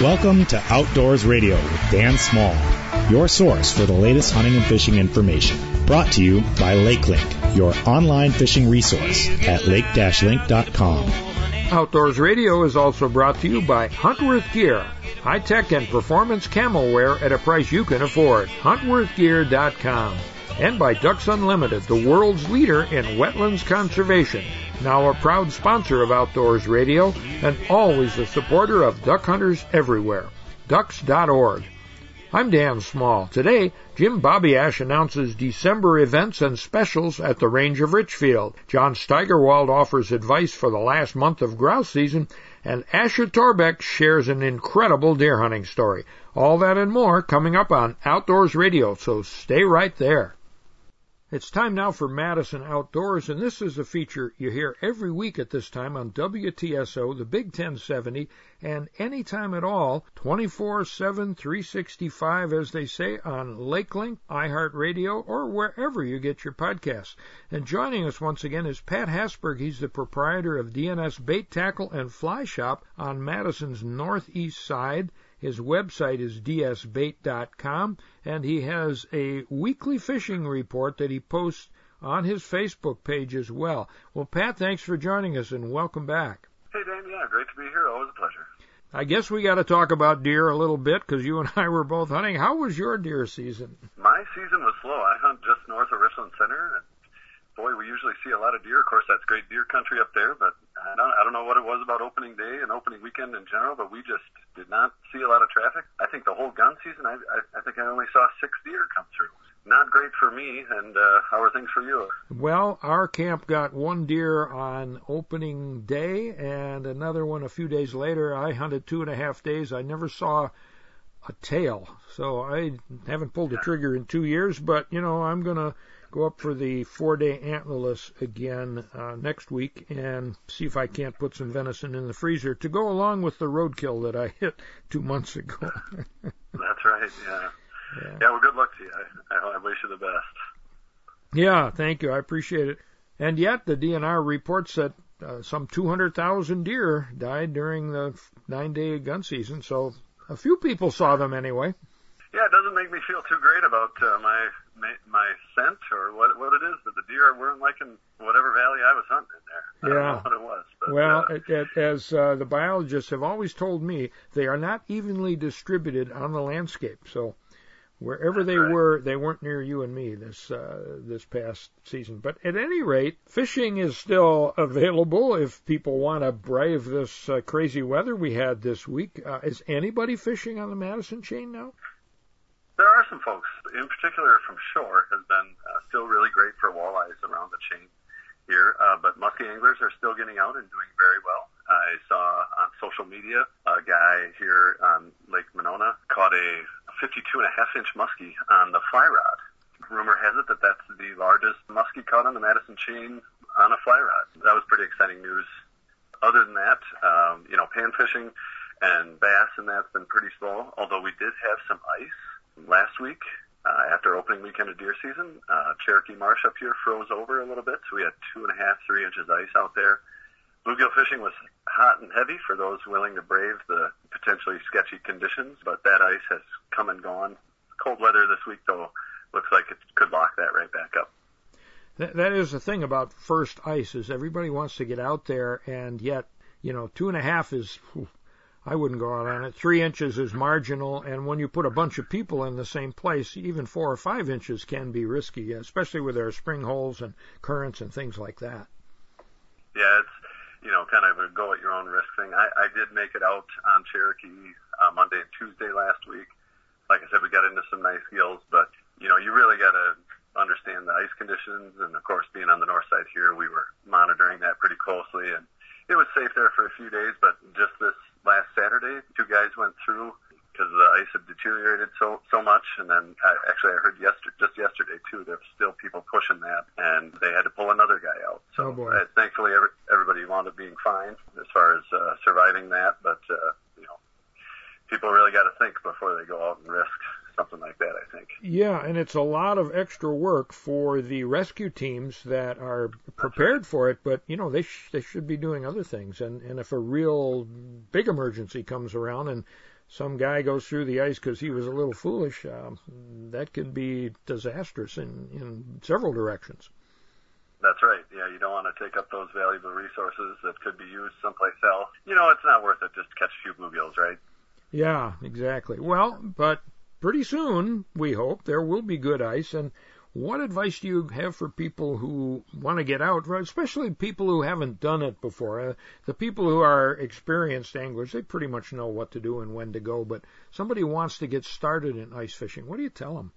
Welcome to Outdoors Radio with Dan Small, your source for the latest hunting and fishing information. Brought to you by LakeLink, your online fishing resource at lake-link.com. Outdoors Radio is also brought to you by Huntworth Gear, high tech and performance camo wear at a price you can afford. HuntworthGear.com. And by Ducks Unlimited, the world's leader in wetlands conservation now a proud sponsor of Outdoors Radio and always a supporter of duck hunters everywhere. Ducks.org. I'm Dan Small. Today, Jim Babiasz announces December events and specials at the Range of Richfield. John Steigerwald offers advice for the last month of grouse season, and Asher Torbeck shares an incredible deer hunting story. All that and more coming up on Outdoors Radio, so stay right there. It's time now for Madison Outdoors, and this is a feature you hear every week at this time on WTSO, the Big 1070, and anytime at all, 24-7, 365, as they say, on LakeLink, iHeartRadio, or wherever you get your podcasts. And joining us once again is Pat Hasberg. He's the proprietor of D&S Bait Tackle and Fly Shop on Madison's northeast side. His website is dsbait.com, and he has a weekly fishing report that he posts on his Facebook page as well. Well, Pat, thanks for joining us and welcome back. Hey, Dan. Yeah, great to be here. Always a pleasure. I guess we got to talk about deer a little bit because you and I were both hunting. How was your deer season? My season was slow. I hunt just north of Richland Center, and boy, we usually see a lot of deer. Of course, that's great deer country up there, but I don't, I don't know what it was about opening day and opening weekend in general, but we just did not see a lot of traffic. I think the whole gun season, I, I, I think I only saw six deer come through. Not great for me, and uh, how are things for you? Well, our camp got one deer on opening day and another one a few days later. I hunted two and a half days. I never saw a tail, so I haven't pulled the trigger in two years, but you know, I'm going to go up for the four day antlerless again uh, next week and see if I can't put some venison in the freezer to go along with the roadkill that I hit two months ago. That's right. Yeah. yeah. Yeah. Well, good luck to you. I, I wish you the best. Yeah. Thank you. I appreciate it. And yet, the DNR reports that uh, some 200,000 deer died during the nine day gun season. So a few people saw them anyway. Yeah, it doesn't make me feel too great about uh, my my my scent or what what it is that the deer weren't liking whatever valley I was hunting in there. I yeah. what it was. But, well, uh, it, it, as uh, the biologists have always told me, they are not evenly distributed on the landscape. So wherever they right. were, they weren't near you and me this uh, this past season. But at any rate, fishing is still available if people want to brave this uh, crazy weather we had this week. Uh, is anybody fishing on the Madison chain now? There are some folks, in particular from shore, has been uh, still really great for walleyes around the chain here. Uh, but muskie anglers are still getting out and doing very well. I saw on social media a guy here on Lake Monona caught a 52 and a half inch muskie on the fly rod. Rumor has it that that's the largest muskie caught on the Madison chain on a fly rod. That was pretty exciting news. Other than that, um, you know, pan fishing and bass and that's been pretty slow, although we did have some ice last week uh, after opening weekend of deer season. Uh, Cherokee Marsh up here froze over a little bit, so we had two and a half, three inches ice out there. Bluegill fishing was hot and heavy for those willing to brave the potentially sketchy conditions, but that ice has come and gone. Cold weather this week, though, looks like it could lock that right back up. That, that is the thing about first ice is everybody wants to get out there, and yet, you know, two and a half is whew, I wouldn't go out on it. Three inches is marginal, and when you put a bunch of people in the same place, even four or five inches can be risky, especially with their spring holes and currents and things like that. Yeah, it's you know kind of a go at your own risk thing. I, I did make it out on Cherokee uh, Monday and Tuesday last week. Like I said, we got into some nice gills, but you know you really got to understand the ice conditions, and of course being on the north side here, we were monitoring that pretty closely and it was safe there for a few days, but just this last Saturday, two guys went through because the ice had deteriorated so so much. And then I, actually, I heard yesterday, just yesterday too, there's still people pushing that, and they had to pull another guy out. So oh uh, thankfully, every, everybody wound up being fine as far as uh, surviving that. But uh, you know, people really got to think before they go out and risk something like that. I think. Yeah, and it's a lot of extra work for the rescue teams that are prepared for it, but you know they sh- they should be doing other things. And and if a real big emergency comes around and some guy goes through the ice because he was a little foolish, uh, that could be disastrous in in several directions. That's right. Yeah, you don't want to take up those valuable resources that could be used someplace else. You know, it's not worth it just to catch a few bluegills, right? Yeah, exactly. Well, but pretty soon, we hope, there will be good ice. And what advice do you have for people who want to get out, especially people who haven't done it before? Uh, the people who are experienced anglers, they pretty much know what to do and when to go. But somebody wants to get started in ice fishing, what do you tell them?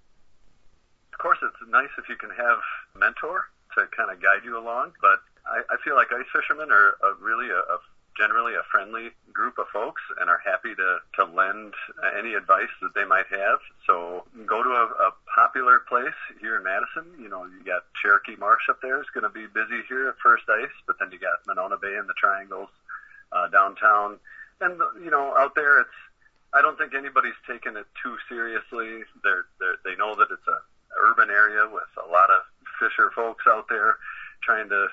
Of course, it's nice if you can have a mentor to kind of guide you along. But I, I feel like ice fishermen are a, really a, a generally a friendly group of folks and are happy to, to lend any advice that they might have. So go to a, a popular place here in Madison. You know, you got Cherokee Marsh up there. It's going to be busy here at first ice, but then you got Monona Bay and the Triangles uh, downtown. And, you know, out there it's, I don't think anybody's taken it too seriously. They're, they're, they know that it's a urban area with a lot of fisher folks out there trying to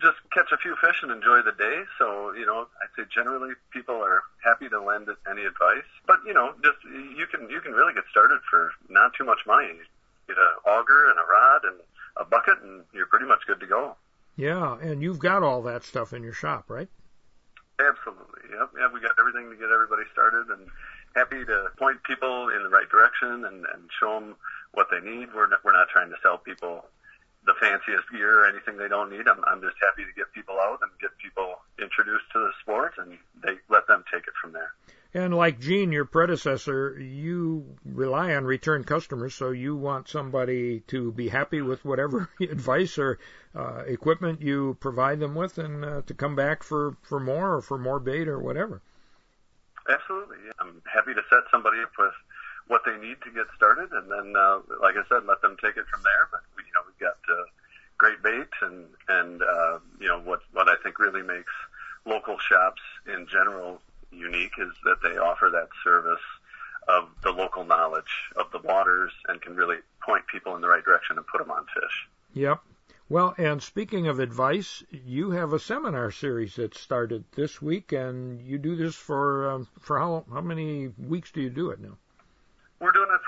just catch a few fish and enjoy the day. So, you know, I'd say generally people are happy to lend any advice. But, you know, just you can you can really get started for not too much money. You Get an auger and a rod and a bucket and you're pretty much good to go. Yeah, and you've got all that stuff in your shop, right? Absolutely. Yep. Yeah, we got everything to get everybody started and happy to point people in the right direction and, and show them what they need. We're not, we're not trying to sell people the fanciest gear or anything they don't need. I'm, I'm just happy to get people out and get people introduced to the sport, and they let them take it from there. And like Gene, your predecessor, you rely on return customers, so you want somebody to be happy with whatever advice or uh, equipment you provide them with, and uh, to come back for for more or for more bait or whatever. Absolutely, I'm happy to set somebody up with what they need to get started, and then, uh, like I said, let them take it from there. But we, you know, we've got uh, great bait, and and uh, you know what what I think really makes local shops in general unique is that they offer that service of the local knowledge of the waters and can really point people in the right direction and put them on fish. Yep. Well, and speaking of advice, you have a seminar series that started this week, and you do this for um, for how how many weeks do you do it now?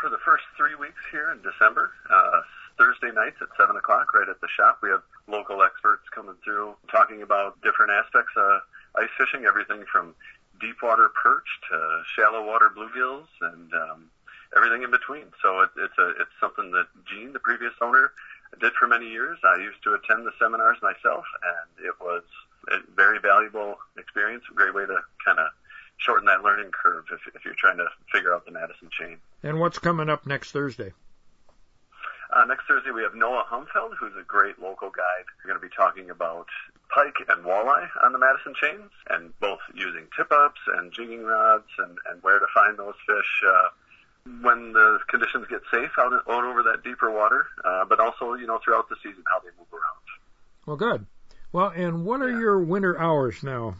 For the first three weeks here in December. Uh, Thursday nights at 7 o'clock right at the shop. We have local experts coming through talking about different aspects of ice fishing, everything from deep water perch to shallow water bluegills and um, everything in between. So it, it's a it's something that Gene, the previous owner, did for many years. I used to attend the seminars myself, and it was a very valuable experience. A great way to kind of shorten that learning curve if, if you're trying to figure out the Madison chain. And what's coming up next Thursday? Uh, next Thursday we have Noah Humfeld, who's a great local guide. We're going to be talking about pike and walleye on the Madison chains, and both using tip-ups and jigging rods, and, and where to find those fish uh, when the conditions get safe out, out over that deeper water, uh, but also you know throughout the season how they move around. Well, good. Well, and what are yeah. your winter hours now?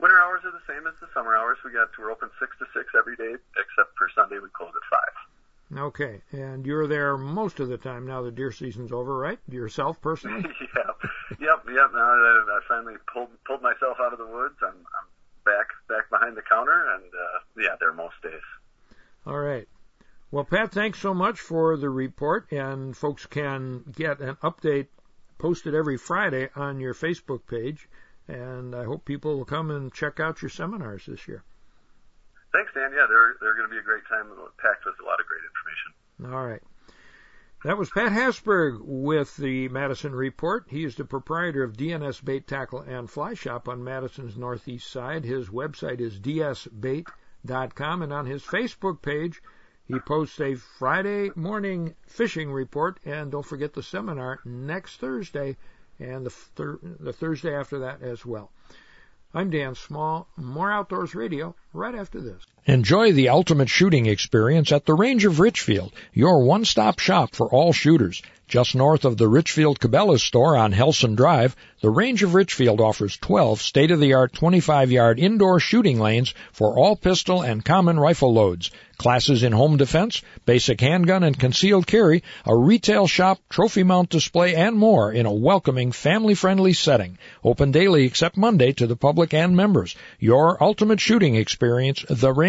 Winter hours are the same as the summer hours. We got we're open six to six every day, except for Sunday we close at five. Okay, and you're there most of the time now. The deer season's over, right? Yourself personally? yeah, yep, yep. Now I, I finally pulled pulled myself out of the woods. I'm, I'm back back behind the counter, and uh, yeah, there most days. All right. Well, Pat, thanks so much for the report, and folks can get an update posted every Friday on your Facebook page and I hope people will come and check out your seminars this year. Thanks, Dan. Yeah, they're they're going to be a great time, packed with a lot of great information. All right. That was Pat Hasberg with the Madison Report. He is the proprietor of D&S Bait Tackle and Fly Shop on Madison's northeast side. His website is dsbait.com, and on his Facebook page, he posts a Friday morning fishing report. And don't forget the seminar next Thursday and the, thir- the Thursday after that as well. I'm Dan Small. More Outdoors Radio right after this. Enjoy the ultimate shooting experience at the Range of Richfield, your one-stop shop for all shooters. Just north of the Richfield Cabela's store on Helson Drive, the Range of Richfield offers 12 state-of-the-art 25-yard indoor shooting lanes for all pistol and common rifle loads. Classes in home defense, basic handgun and concealed carry, a retail shop, trophy mount display, and more in a welcoming, family-friendly setting. Open daily except Monday to the public and members. Your ultimate shooting experience,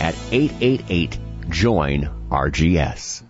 at 888 JOIN RGS.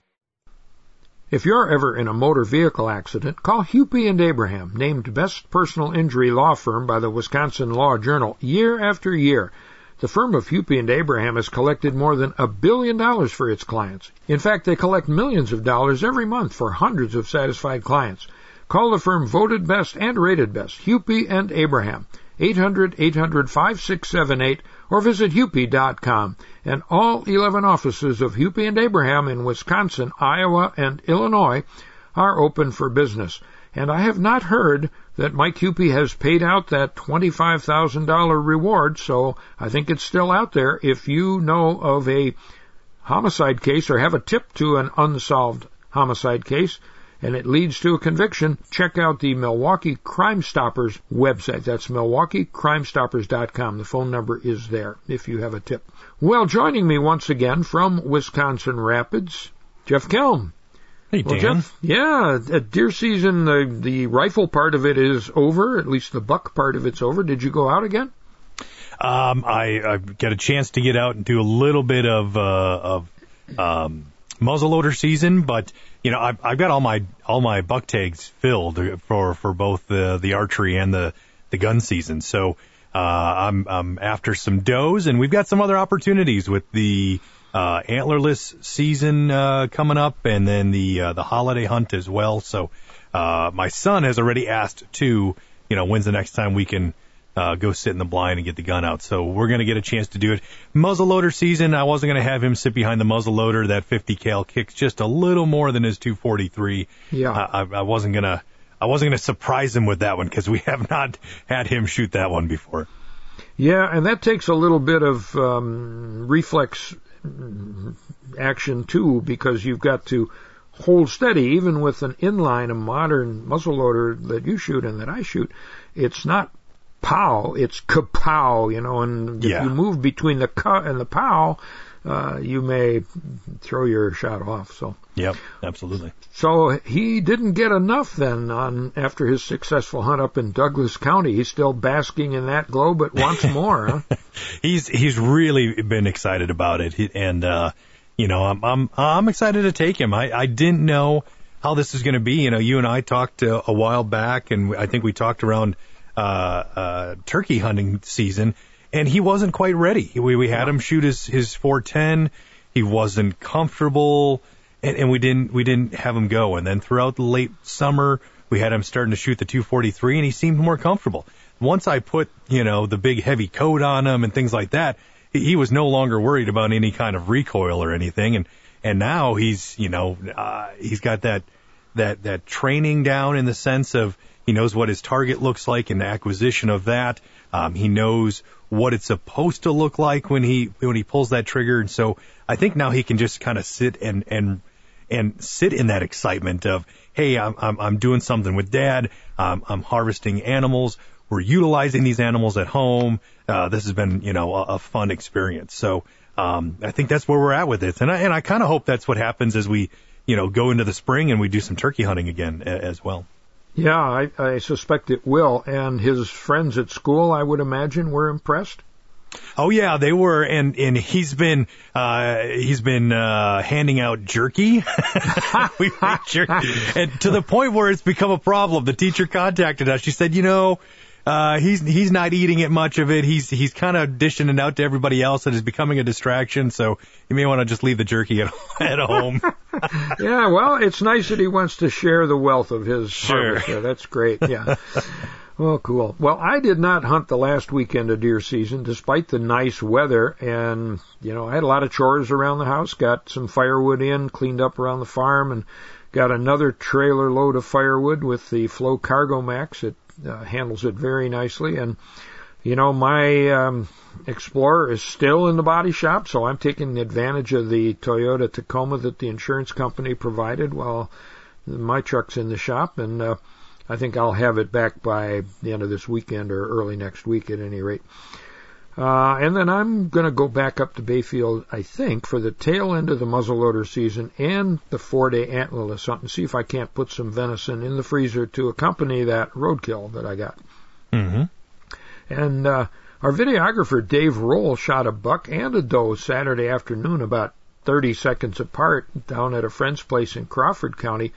If you're ever in a motor vehicle accident, call Hupy and Abraham, named best personal injury law firm by the Wisconsin Law Journal year after year. The firm of Hupy and Abraham has collected more than a billion dollars for its clients. In fact, they collect millions of dollars every month for hundreds of satisfied clients. Call the firm voted best and rated best, Hupy and Abraham. 800 800 5678 or visit hupy.com. And all 11 offices of Hupy and Abraham in Wisconsin, Iowa, and Illinois are open for business. And I have not heard that Mike Hupy has paid out that $25,000 reward, so I think it's still out there. If you know of a homicide case or have a tip to an unsolved homicide case, and it leads to a conviction, check out the Milwaukee Crime Stoppers website. That's MilwaukeeCrimeStoppers.com. The phone number is there if you have a tip. Well, joining me once again from Wisconsin Rapids, Jeff Kelm. Hey, Dan. Well, Jeff, yeah, at deer season, the, the rifle part of it is over. At least the buck part of it's over. Did you go out again? Um, I, I got a chance to get out and do a little bit of, uh, of, um, muzzleloader season, but you know, I've, I've got all my all my buck tags filled for for both the the archery and the the gun season. So uh, I'm I'm after some does, and we've got some other opportunities with the uh, antlerless season uh, coming up, and then the uh, the holiday hunt as well. So uh, my son has already asked to You know, when's the next time we can uh, go sit in the blind and get the gun out. So we're going to get a chance to do it. Muzzleloader season, I wasn't going to have him sit behind the muzzleloader. That 50 cal kicks just a little more than his 243. Yeah. I, I wasn't going to, I wasn't going to surprise him with that one because we have not had him shoot that one before. Yeah, and that takes a little bit of um, reflex action too, because you've got to hold steady, even with an inline, a modern muzzleloader that you shoot and that I shoot. It's not pow, it's kapow, you know, and if Yeah. you move between the ka and the pow, uh, you may throw your shot off. So, Yep, absolutely. so he didn't get enough then on after his successful hunt up in Douglas County. He's still basking in that glow, but wants more, huh? He's he's really been excited about it, He- and uh, you know, I'm I'm I'm excited to take him. I I didn't know how this is going to be. You know, you and I talked uh, a while back, and I think we talked around turkey hunting season, and he wasn't quite ready. We we had him shoot his his 410. He wasn't comfortable, and, and we didn't we didn't have him go. And then throughout the late summer, we had him starting to shoot the 243, and he seemed more comfortable. Once I put you know the big heavy coat on him and things like that, he, he was no longer worried about any kind of recoil or anything. And and now he's you know uh, he's got that that that training down in the sense of he knows what his target looks like and the acquisition of that. Um, he knows what it's supposed to look like when he when he pulls that trigger, and so I think now he can just kind of sit and and and sit in that excitement of hey, I'm I'm, I'm doing something with dad. Um, I'm harvesting animals. We're utilizing these animals at home. Uh, this has been you know a, a fun experience. So um, I think that's where we're at with it, and I and I kind of hope that's what happens as we you know go into the spring and we do some turkey hunting again a, as well. Yeah, I, I suspect it will. And his friends at school, I would imagine, were impressed. Oh yeah, they were, and and he's been uh he's been uh handing out jerky. we jerky, and to the point where it's become a problem. The teacher contacted us. She said, you know, uh, he's he's not eating it much of it. He's he's kind of dishing it out to everybody else, and is becoming a distraction. So you may want to just leave the jerky at, at home. yeah, well, it's nice that he wants to share the wealth of his sure. harvest. Yeah, that's great. Yeah. Well, cool. Well, I did not hunt the last weekend of deer season, despite the nice weather, and you know I had a lot of chores around the house. Got some firewood in, cleaned up around the farm, and got another trailer load of firewood with the Flow Cargo Max. It uh, handles it very nicely. And you know, my um, Explorer is still in the body shop, so I'm taking advantage of the Toyota Tacoma that the insurance company provided while my truck's in the shop, and uh, I think I'll have it back by the end of this weekend or early next week at any rate. Uh, and then I'm going to go back up to Bayfield, I think, for the tail end of the muzzleloader season and the four-day antlerless hunt and see if I can't put some venison in the freezer to accompany that roadkill that I got. Mm-hmm. And uh, our videographer Dave Roll shot a buck and a doe Saturday afternoon, about 30 seconds apart, down at a friend's place in Crawford County.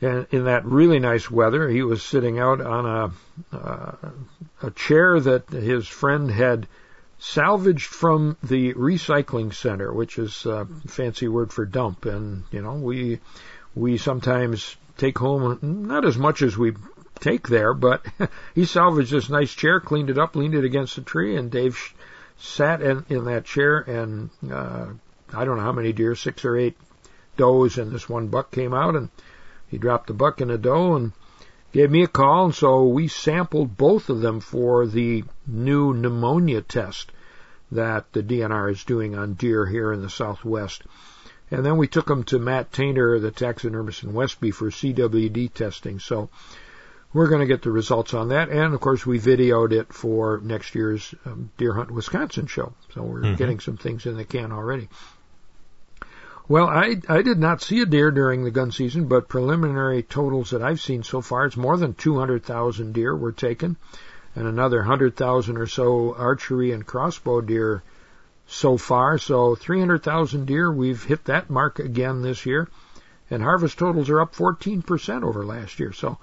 And in that really nice weather, he was sitting out on a uh, a chair that his friend had salvaged from the recycling center, which is a fancy word for dump. And you know, we we sometimes take home not as much as we take there, but he salvaged this nice chair, cleaned it up, leaned it against a tree, and Dave sat in, in that chair and uh, I don't know how many deer, six or eight does, and this one buck came out and he dropped the buck in a doe and gave me a call, and so we sampled both of them for the new pneumonia test that the DNR is doing on deer here in the Southwest. And then we took them to Matt Tainter, the taxidermist in Westby, for CWD testing. So we're going to get the results on that. And of course, we videoed it for next year's um, Deer Hunt Wisconsin show. So we're mm-hmm. getting some things in the can already. Well, I I did not see a deer during the gun season, but preliminary totals that I've seen so far, it's more than 200,000 deer were taken, and another 100,000 or so archery and crossbow deer so far. So 300,000 deer, we've hit that mark again this year, and harvest totals are up 14% over last year. So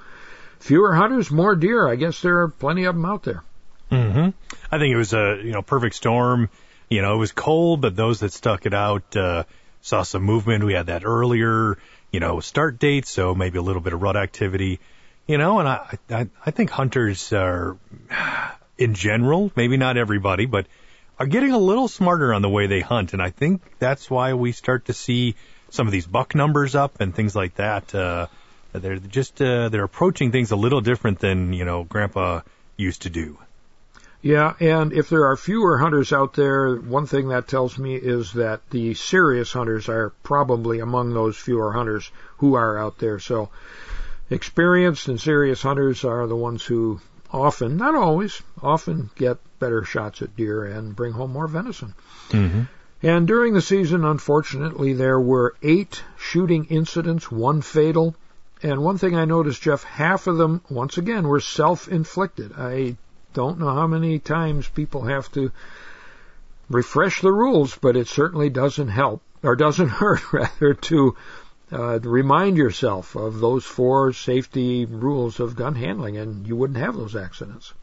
fewer hunters, more deer. I guess there are plenty of them out there. Mm-hmm. I think it was a you know perfect storm. You know, it was cold, but those that stuck it out. Uh, saw some movement. We had that earlier, you know, start date, so maybe a little bit of rut activity, you know, and I, I, I think hunters are, in general, maybe not everybody, but are getting a little smarter on the way they hunt. And I think that's why we start to see some of these buck numbers up and things like that. Uh, they're just, uh, they're approaching things a little different than, you know, grandpa used to do. Yeah, and if there are fewer hunters out there, one thing that tells me is that the serious hunters are probably among those fewer hunters who are out there. So experienced and serious hunters are the ones who often, not always, often get better shots at deer and bring home more venison. Mm-hmm. And during the season, unfortunately, there were eight shooting incidents, one fatal. And one thing I noticed, Jeff, half of them, once again, were self-inflicted. I don't know how many times people have to refresh the rules, but it certainly doesn't help, or doesn't hurt, rather, to uh, remind yourself of those four safety rules of gun handling, and you wouldn't have those accidents.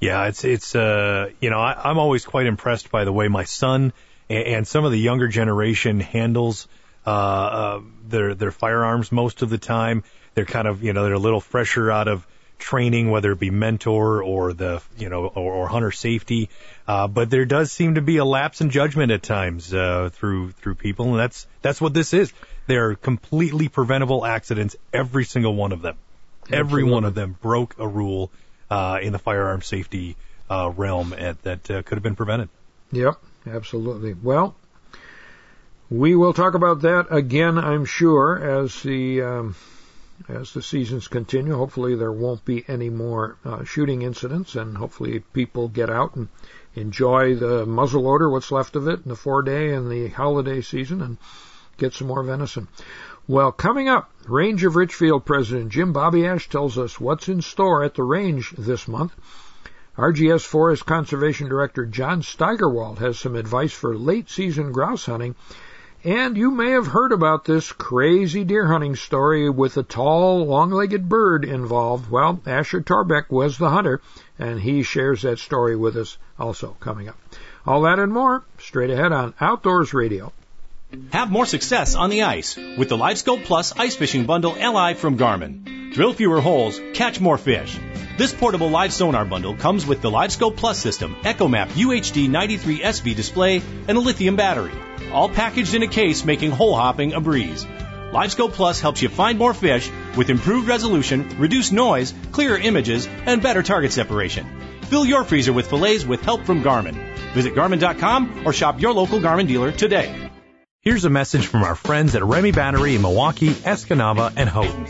Yeah, it's it's uh you know I, I'm always quite impressed by the way my son and, and some of the younger generation handles uh, uh their their firearms most of the time. They're kind of you know they're a little fresher out of training, whether it be mentor or the you know or, or hunter safety. Uh, but there does seem to be a lapse in judgment at times uh, through through people, and that's that's what this is. They're completely preventable accidents, every single one of them. Absolutely. Every one of them broke a rule uh, in the firearm safety uh, realm at, that uh, could have been prevented. Yep, absolutely. Well, we will talk about that again, I'm sure, as the um, as the seasons continue. Hopefully, there won't be any more uh, shooting incidents, and hopefully, people get out and enjoy the muzzleloader, what's left of it, in the four day and the holiday season, and get some more venison. Well, coming up, Range of Richfield President Jim Babiasz tells us what's in store at the range this month. RGS Forest Conservation Director John Steigerwald has some advice for late season grouse hunting. And you may have heard about this crazy deer hunting story with a tall, long-legged bird involved. Well, Asher Torbeck was the hunter, and he shares that story with us also coming up. All that and more straight ahead on Outdoors Radio. Have more success on the ice with the LiveScope Plus Ice Fishing Bundle LI from Garmin. Drill fewer holes, catch more fish. This portable live sonar bundle comes with the LiveScope Plus system, EchoMap UHD 93 SV display, and a lithium battery. All packaged in a case making hole hopping a breeze. LiveScope Plus helps you find more fish with improved resolution, reduced noise, clearer images, and better target separation. Fill your freezer with fillets with help from Garmin. Visit Garmin.com or shop your local Garmin dealer today. Here's a message from our friends at Remy Battery in Milwaukee, Escanaba, and Houghton.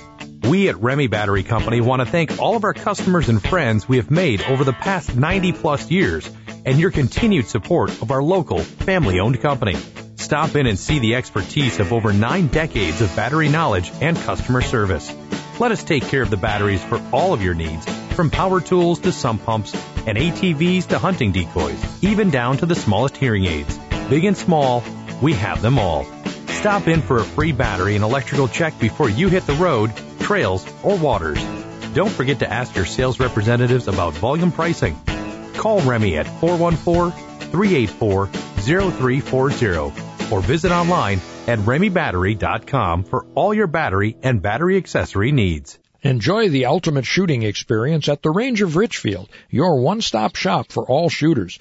We at Remy Battery Company want to thank all of our customers and friends we have made over the past 90 plus years and your continued support of our local family owned company. Stop in and see the expertise of over nine decades of battery knowledge and customer service. Let us take care of the batteries for all of your needs, from power tools to sump pumps and ATVs to hunting decoys, even down to the smallest hearing aids. Big and small, we have them all. Stop in for a free battery and electrical check before you hit the road, trails, or waters. Don't forget to ask your sales representatives about volume pricing. Call Remy at 414-384-0340 or visit online at remybattery.com for all your battery and battery accessory needs. Enjoy the ultimate shooting experience at the Range of Richfield, your one-stop shop for all shooters.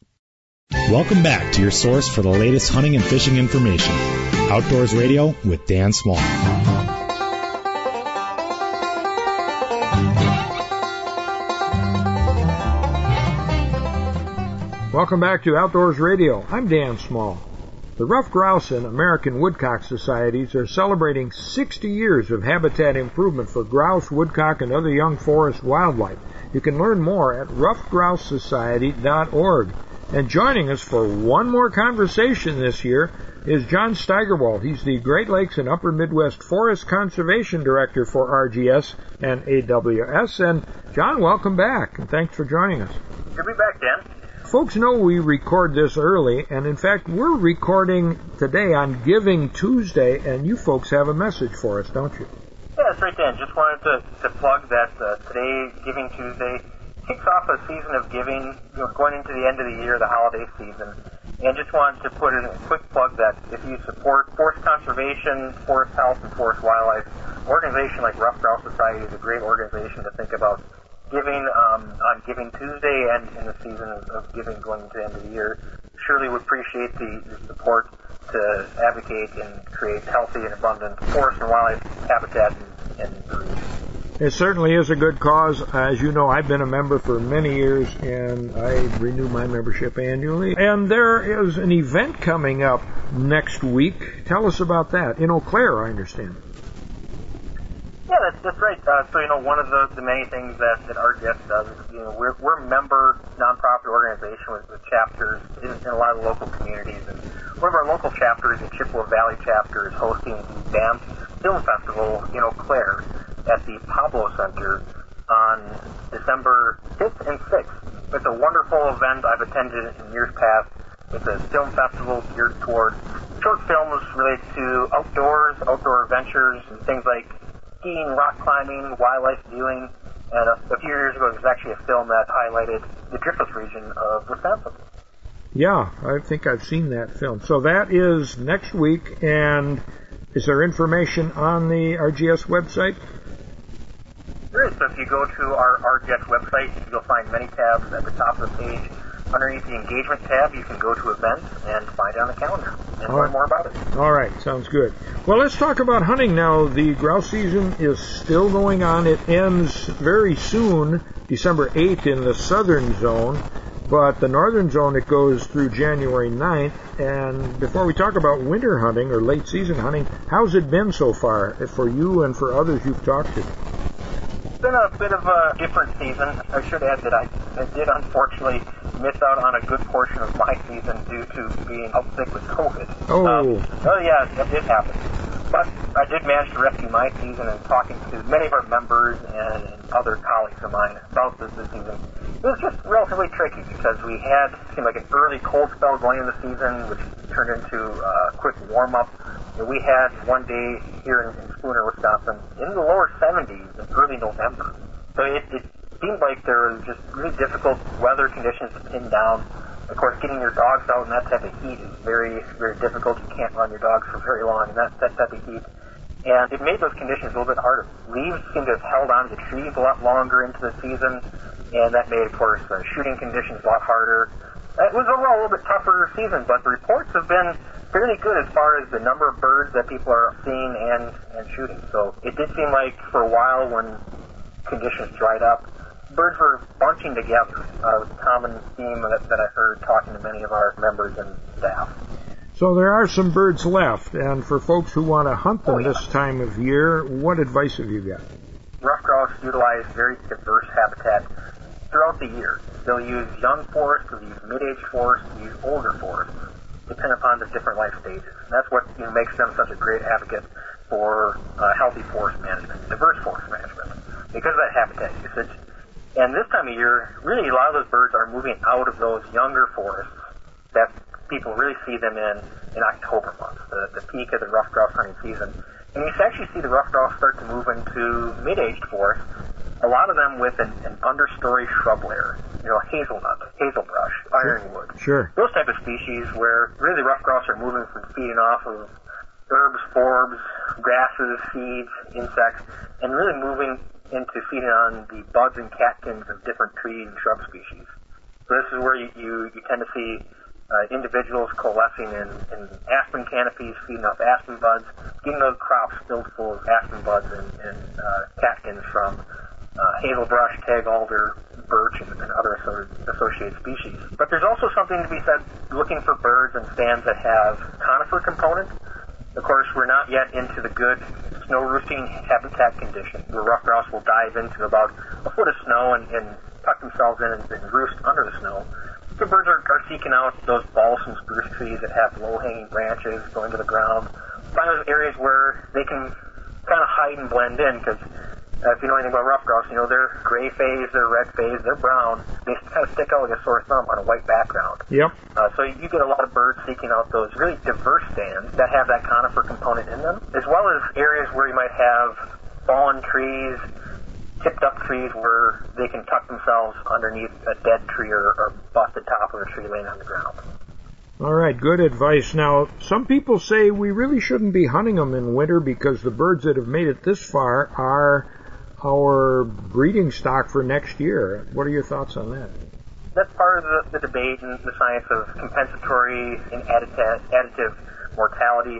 Welcome back to your source for the latest hunting and fishing information. Outdoors Radio with Dan Small. Welcome back to Outdoors Radio. I'm Dan Small. The Ruffed Grouse and American Woodcock Societies are celebrating 60 years of habitat improvement for grouse, woodcock, and other young forest wildlife. You can learn more at ruffedgrousesociety.org. And joining us for one more conversation this year is John Steigerwald. He's the Great Lakes and Upper Midwest Forest Conservation Director for RGS and AWS. And John, welcome back, and thanks for joining us. Good to be back, Dan. Folks know we record this early, and in fact, we're recording today on Giving Tuesday, and you folks have a message for us, don't you? Yeah, that's right, Dan. Just wanted to, to plug that uh, today, Giving Tuesday, kicks off a season of giving, you know, going into the end of the year, the holiday season. And just wanted to put in a quick plug that if you support forest conservation, forest health, and forest wildlife, an organization like Ruffed Grouse Society is a great organization to think about giving um, on Giving Tuesday and in the season of, giving going into the end of the year. Surely would appreciate the, the support to advocate and create healthy and abundant forest and wildlife habitat and, and the. It certainly is a good cause. As you know, I've been a member for many years and I renew my membership annually. And there is an event coming up next week. Tell us about that. In Eau Claire, I understand. Yeah, that's, that's right. Uh, so, you know, one of the, the many things that, that RGS does is, you know, we're, we're a member nonprofit organization with, with chapters in, in a lot of local communities. And one of our local chapters, the Chippewa Valley chapter, is hosting the Film Festival in Eau Claire at the Pablo Center on December 5th and 6th. It's a wonderful event I've attended in years past. It's a film festival geared toward short films related to outdoors, outdoor adventures, and things like skiing, rock climbing, wildlife viewing. And a, a few years ago, there was actually a film that highlighted the Driftless region of Wisconsin. Yeah, I think I've seen that film. So that is next week, and is there information on the RGS website? There is. So if you go to our RGS website, you'll find many tabs at the top of the page. underneath the engagement tab, you can go to events and find on the calendar and All learn right. more about it. All right, sounds good. Well, let's talk about hunting now. The grouse season is still going on. It ends very soon, December 8th in the southern zone, but the northern zone it goes through January 9th. And before we talk about winter hunting or late season hunting, how's it been so far for you and for others you've talked to? It's been a bit of a different season. I should add that I, I did unfortunately miss out on a good portion of my season due to being out sick with COVID. Oh. Um, oh yeah, that did happen. But I did manage to rescue my season and talking to many of our members and, other colleagues of mine about this, this season. It was just relatively tricky because we had seemed like an early cold spell going into the season, which turned into a quick warm up. And we had one day here in, in Spooner, Wisconsin, in the lower 70s in early November. So it, it seemed like there was just really difficult weather conditions to pin down. Of course, getting your dogs out in that type of heat is very, very difficult. You can't run your dogs for very long in that, that type of heat. And it made those conditions a little bit harder. Leaves seemed to have held on to trees a lot longer into the season, and that made, of course, the shooting conditions a lot harder. It was overall a little bit tougher season, but the reports have been fairly good as far as the number of birds that people are seeing and, and shooting. So it did seem like for a while when conditions dried up, birds were bunching together. Uh, it was a common theme that, that I heard talking to many of our members and staff. So there are some birds left, and for folks who want to hunt them Oh, yeah. this time of year, what advice have you got? Ruffed grouse utilize very diverse habitat throughout the year. They'll use young forests, they'll use mid-aged forests, they'll use older forests, depending upon the different life stages. And that's what you know, makes them such a great advocate for uh, healthy forest management, diverse forest management, because of that habitat usage. And this time of year, really a lot of those birds are moving out of those younger forests that people really see them in in October month, the, the peak of the ruffed grouse hunting season. And you actually see the ruffed grouse start to move into mid-aged forests, a lot of them with an, an understory shrub layer, you know, hazelnut, hazelbrush, ironwood. Sure. Those type of species where really ruffed grouse are moving from feeding off of herbs, forbs, grasses, seeds, insects, and really moving into feeding on the buds and catkins of different tree and shrub species. So this is where you, you, you tend to see uh, individuals coalescing in, in aspen canopies, feeding off aspen buds, getting those crops filled full of aspen buds and, and uh, catkins from uh, hazelbrush, tag alder, birch, and, and other associated species. But there's also something to be said looking for birds and stands that have conifer components. Of course, we're not yet into the good snow roosting habitat condition where ruffed grouse will dive into about a foot of snow and, and tuck themselves in and, and roost under the snow. The birds are, are seeking out those balsam spruce trees that have low-hanging branches going to the ground. Find those areas where they can kind of hide and blend in because uh, if you know anything about ruffed grouse, you know they're gray phase, they're red phase, they're brown. They kind of stick out like a sore thumb on a white background. Yep. Uh, so you get a lot of birds seeking out those really diverse stands that have that conifer component in them, as well as areas where you might have fallen trees, tipped up trees where they can tuck themselves underneath a dead tree or, or busted top of a tree laying on the ground. All right, good advice. Now, some people say we really shouldn't be hunting them in winter because the birds that have made it this far are our breeding stock for next year. What are your thoughts on that? That's part of the, the debate in the science of compensatory and additive, additive mortality.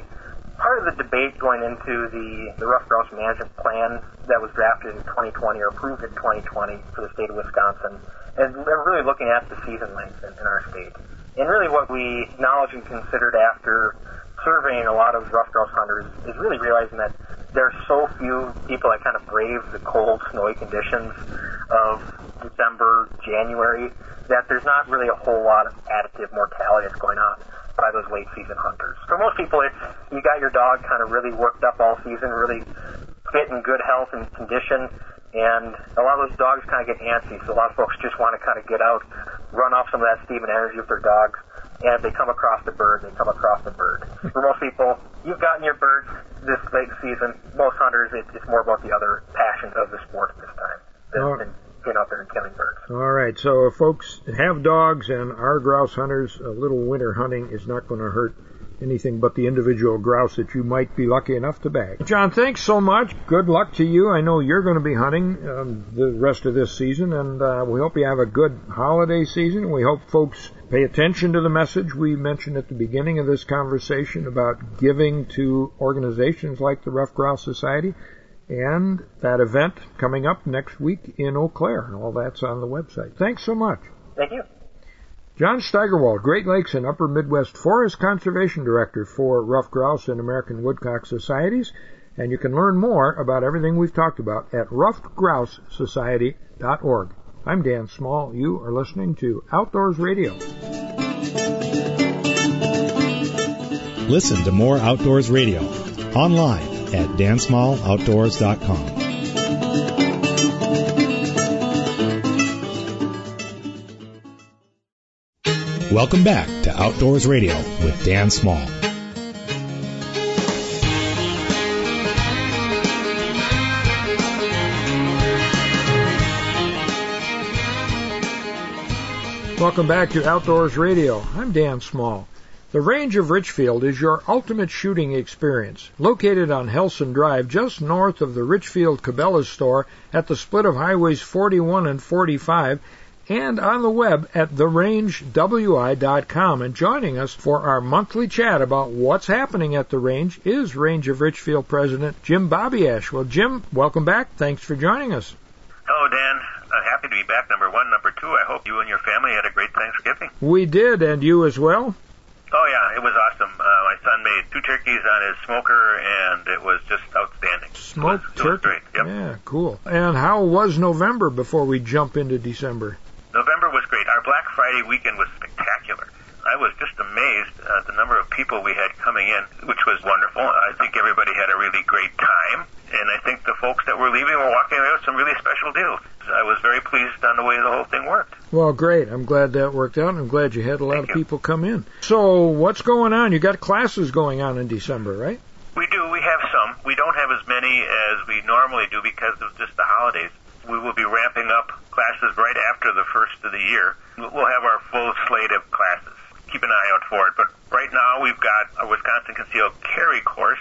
Part of the debate going into the, the ruffed grouse management plan that was drafted in 2020 or approved in 2020 for the state of Wisconsin, and they're really looking at the season length in, in our state. And really what we acknowledged and considered after surveying a lot of ruffed grouse hunters is really realizing that there are so few people that kind of brave the cold, snowy conditions of December, January, that there's not really a whole lot of additive mortality that's going on by those late season hunters. For most people, it's you got your dog kind of really worked up all season, really fit in good health and condition, and a lot of those dogs kind of get antsy. So a lot of folks just want to kind of get out, run off some of that steam and energy with their dogs. And they come across the bird, they come across the bird. For most people, you've gotten your birds this late season. Most hunters, it, it's more about the other passion of the sport this time than, Oh. than getting out there and killing birds. All right, so if folks have dogs and are grouse hunters, a little winter hunting is not going to hurt anything but the individual grouse that you might be lucky enough to bag. John, thanks so much. Good luck to you. I know you're going to be hunting um, the rest of this season, and uh, we hope you have a good holiday season. We hope folks pay attention to the message we mentioned at the beginning of this conversation about giving to organizations like the Ruffed Grouse Society and that event coming up next week in Eau Claire. And all that's on the website. Thanks so much. Thank you. John Steigerwald, Great Lakes and Upper Midwest Forest Conservation Director for Ruffed Grouse and American Woodcock Societies. And you can learn more about everything we've talked about at ruffedgrousesociety.org. I'm Dan Small. You are listening to Outdoors Radio. Listen to more Outdoors Radio online at dansmalloutdoors.com. Welcome back to Outdoors Radio with Dan Small. Welcome back to Outdoors Radio. I'm Dan Small. The Range of Richfield is your ultimate shooting experience. Located on Helson Drive, just north of the Richfield Cabela's store at the split of highways 41 and 45, and on the web at therangewi.com. And joining us for our monthly chat about what's happening at the range is Range of Richfield President Jim Babiasz. Well, Jim, welcome back. Thanks for joining us. Hello, Dan. Uh, happy to be back. Number one. Number two, I hope you and your family had a great Thanksgiving. We did, and you as well? Oh, yeah, it was awesome. Uh, my son made two turkeys on his smoker, and it was just outstanding. Smoked it was, turkey. It was. Yep. Yeah, cool. And how was November before we jump into December? November was great. Our Black Friday weekend was spectacular. I was just amazed at the number of people we had coming in, which was wonderful. I think everybody had a really great time, and I think the folks that were leaving were walking away with some really special deals. I was very pleased on the way the whole thing worked. Well, great. I'm glad that worked out. I'm glad you had a lot Thank of you. people come in. So, what's going on? You got classes going on in December, right? We do. We have some. We don't have as many as we normally do because of just the holidays. We will be ramping up classes right after the first of the year. We'll have our full slate of classes. Keep an eye out for it. But right now we've got a Wisconsin Concealed Carry course,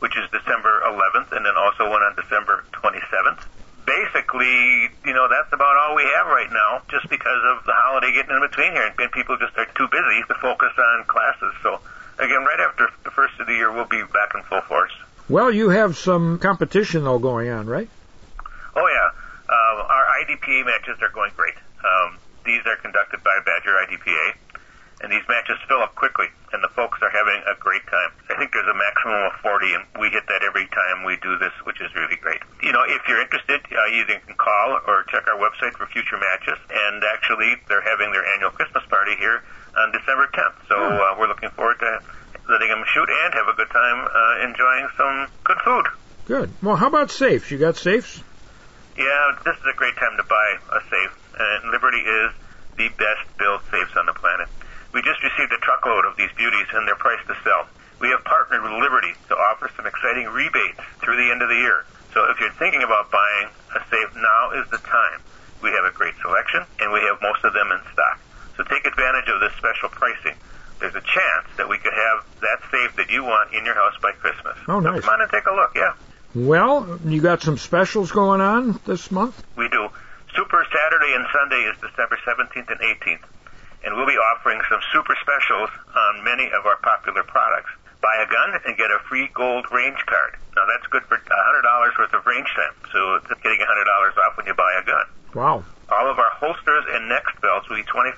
which is December 11th, and then also one on December 27th. Basically, you know, that's about all we have right now, just because of the holiday getting in between here, and people just are too busy to focus on classes. So, again, right after the first of the year, we'll be back in full force. Well, you have some competition though going on, right? Oh yeah, uh, our IDPA matches are going great. Um, these are conducted by Badger IDPA, and these matches fill up quickly, and the folks are having a great time. I think there's a maximum of 40, and we hit that every time we do this, which is really great. You know, if you're interested, uh, you can call or check our website for future matches, and actually, they're having their annual Christmas party here on December 10th, so uh, we're looking forward to letting them shoot and have a good time uh, enjoying some good food. Good. Well, how about safes? You got safes? Yeah, this is a great time to buy a safe, and Liberty is the best built safes on the planet. We just received a truckload of these beauties, and they're priced to sell. We have partnered with Liberty to offer some exciting rebates through the end of the year. So if you're thinking about buying a safe, now is the time. We have a great selection, and we have most of them in stock. So take advantage of this special pricing. There's a chance that we could have that safe that you want in your house by Christmas. Oh, So nice. come on and take a look, yeah. Well, you got some specials going on this month? We do. Super Saturday and Sunday is December 17th and 18th, and we'll be offering some super specials on many of our popular products. Buy a gun and get a free gold range card. Now that's good for $100 worth of range time, so it's getting $100 off when you buy a gun. Wow. All of our holsters and neck belts will be 25%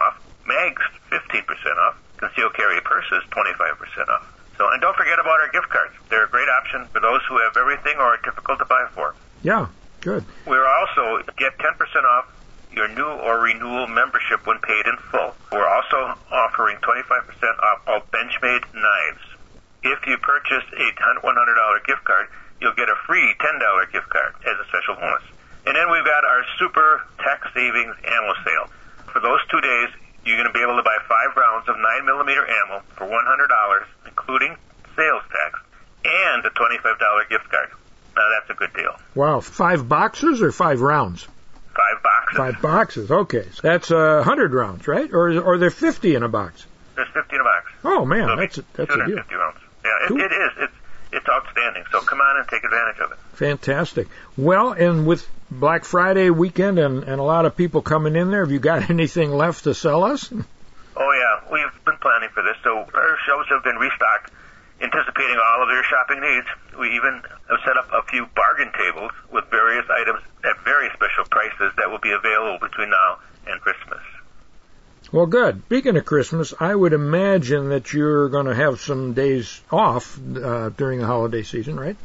off. Mags, 15% off. Concealed carry purses, 25% off. So, and don't forget about our gift cards. They're a great option for those who have everything or are difficult to buy for. Yeah, good. We're also get 10% off your new or renewal membership when paid in full. We're also offering 25% off all Benchmade knives. If you purchase a $100 gift card, you'll get a free $10 gift card as a special bonus. And then we've got our super tax savings ammo sale. For those two days, you're going to be able to buy five rounds of 9mm ammo for $100, including sales tax, and a $25 gift card. Now that's a good deal. Wow. Five boxes or five rounds? Five boxes. Five boxes. Okay. So that's a uh, hundred rounds, right? Or or they're fifty in a box? There's 50 in a box. Oh man, So that's a, that's a deal. 250 rounds. Yeah, it, Cool. it is. It's it's outstanding. So come on and take advantage of it. Fantastic. Well, and with Black Friday weekend and, and a lot of people coming in there, have you got anything left to sell us? Oh yeah, we've been planning for this. So our shelves have been restocked, anticipating all of your shopping needs. We even have set up a few bargain tables with various items at very special prices that will be available between now and Christmas. Well, good. Speaking of Christmas, I would imagine that you're going to have some days off uh, during the holiday season, right?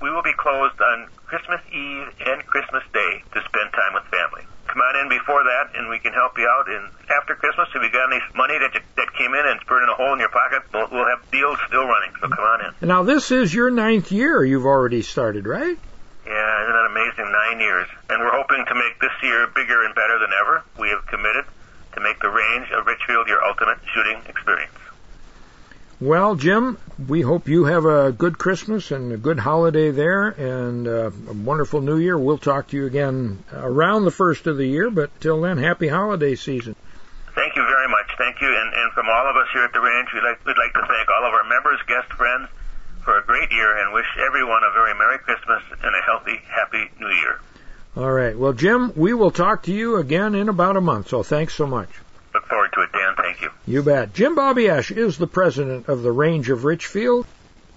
We will be closed on Christmas Eve and Christmas Day to spend time with family. Come on in before that, and we can help you out. And after Christmas, if you got any money that you, that came in and it's burning a hole in your pocket, we'll, we'll have deals still running. So come on in. Now, this is your ninth year you've already started, right? Yeah, isn't that amazing? Nine years, and we're hoping to make this year bigger and better than ever. We have committed to make the range of Richfield your ultimate shooting experience. Well, Jim, we hope you have a good Christmas and a good holiday there and uh, a wonderful New Year. We'll talk to you again around the first of the year, but till then, happy holiday season. Thank you very much. Thank you, and, and from all of us here at the range, we'd like, we'd like to thank all of our members, guests, friends for a great year, and wish everyone a very Merry Christmas and a healthy, happy New Year. All right. Well, Jim, we will talk to you again in about a month, so thanks so much. Forward to it, Dan. Thank you. You bet. Jim Babiasz is the president of the Range of Richfield.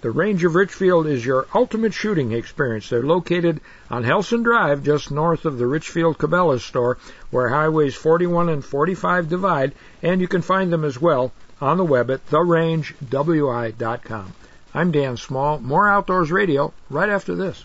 The Range of Richfield is your ultimate shooting experience. They're located on Helson Drive, just north of the Richfield Cabela's store, where highways 41 and 45 divide, and you can find them as well on the web at therangewi.com. I'm Dan Small. More Outdoors Radio right after this.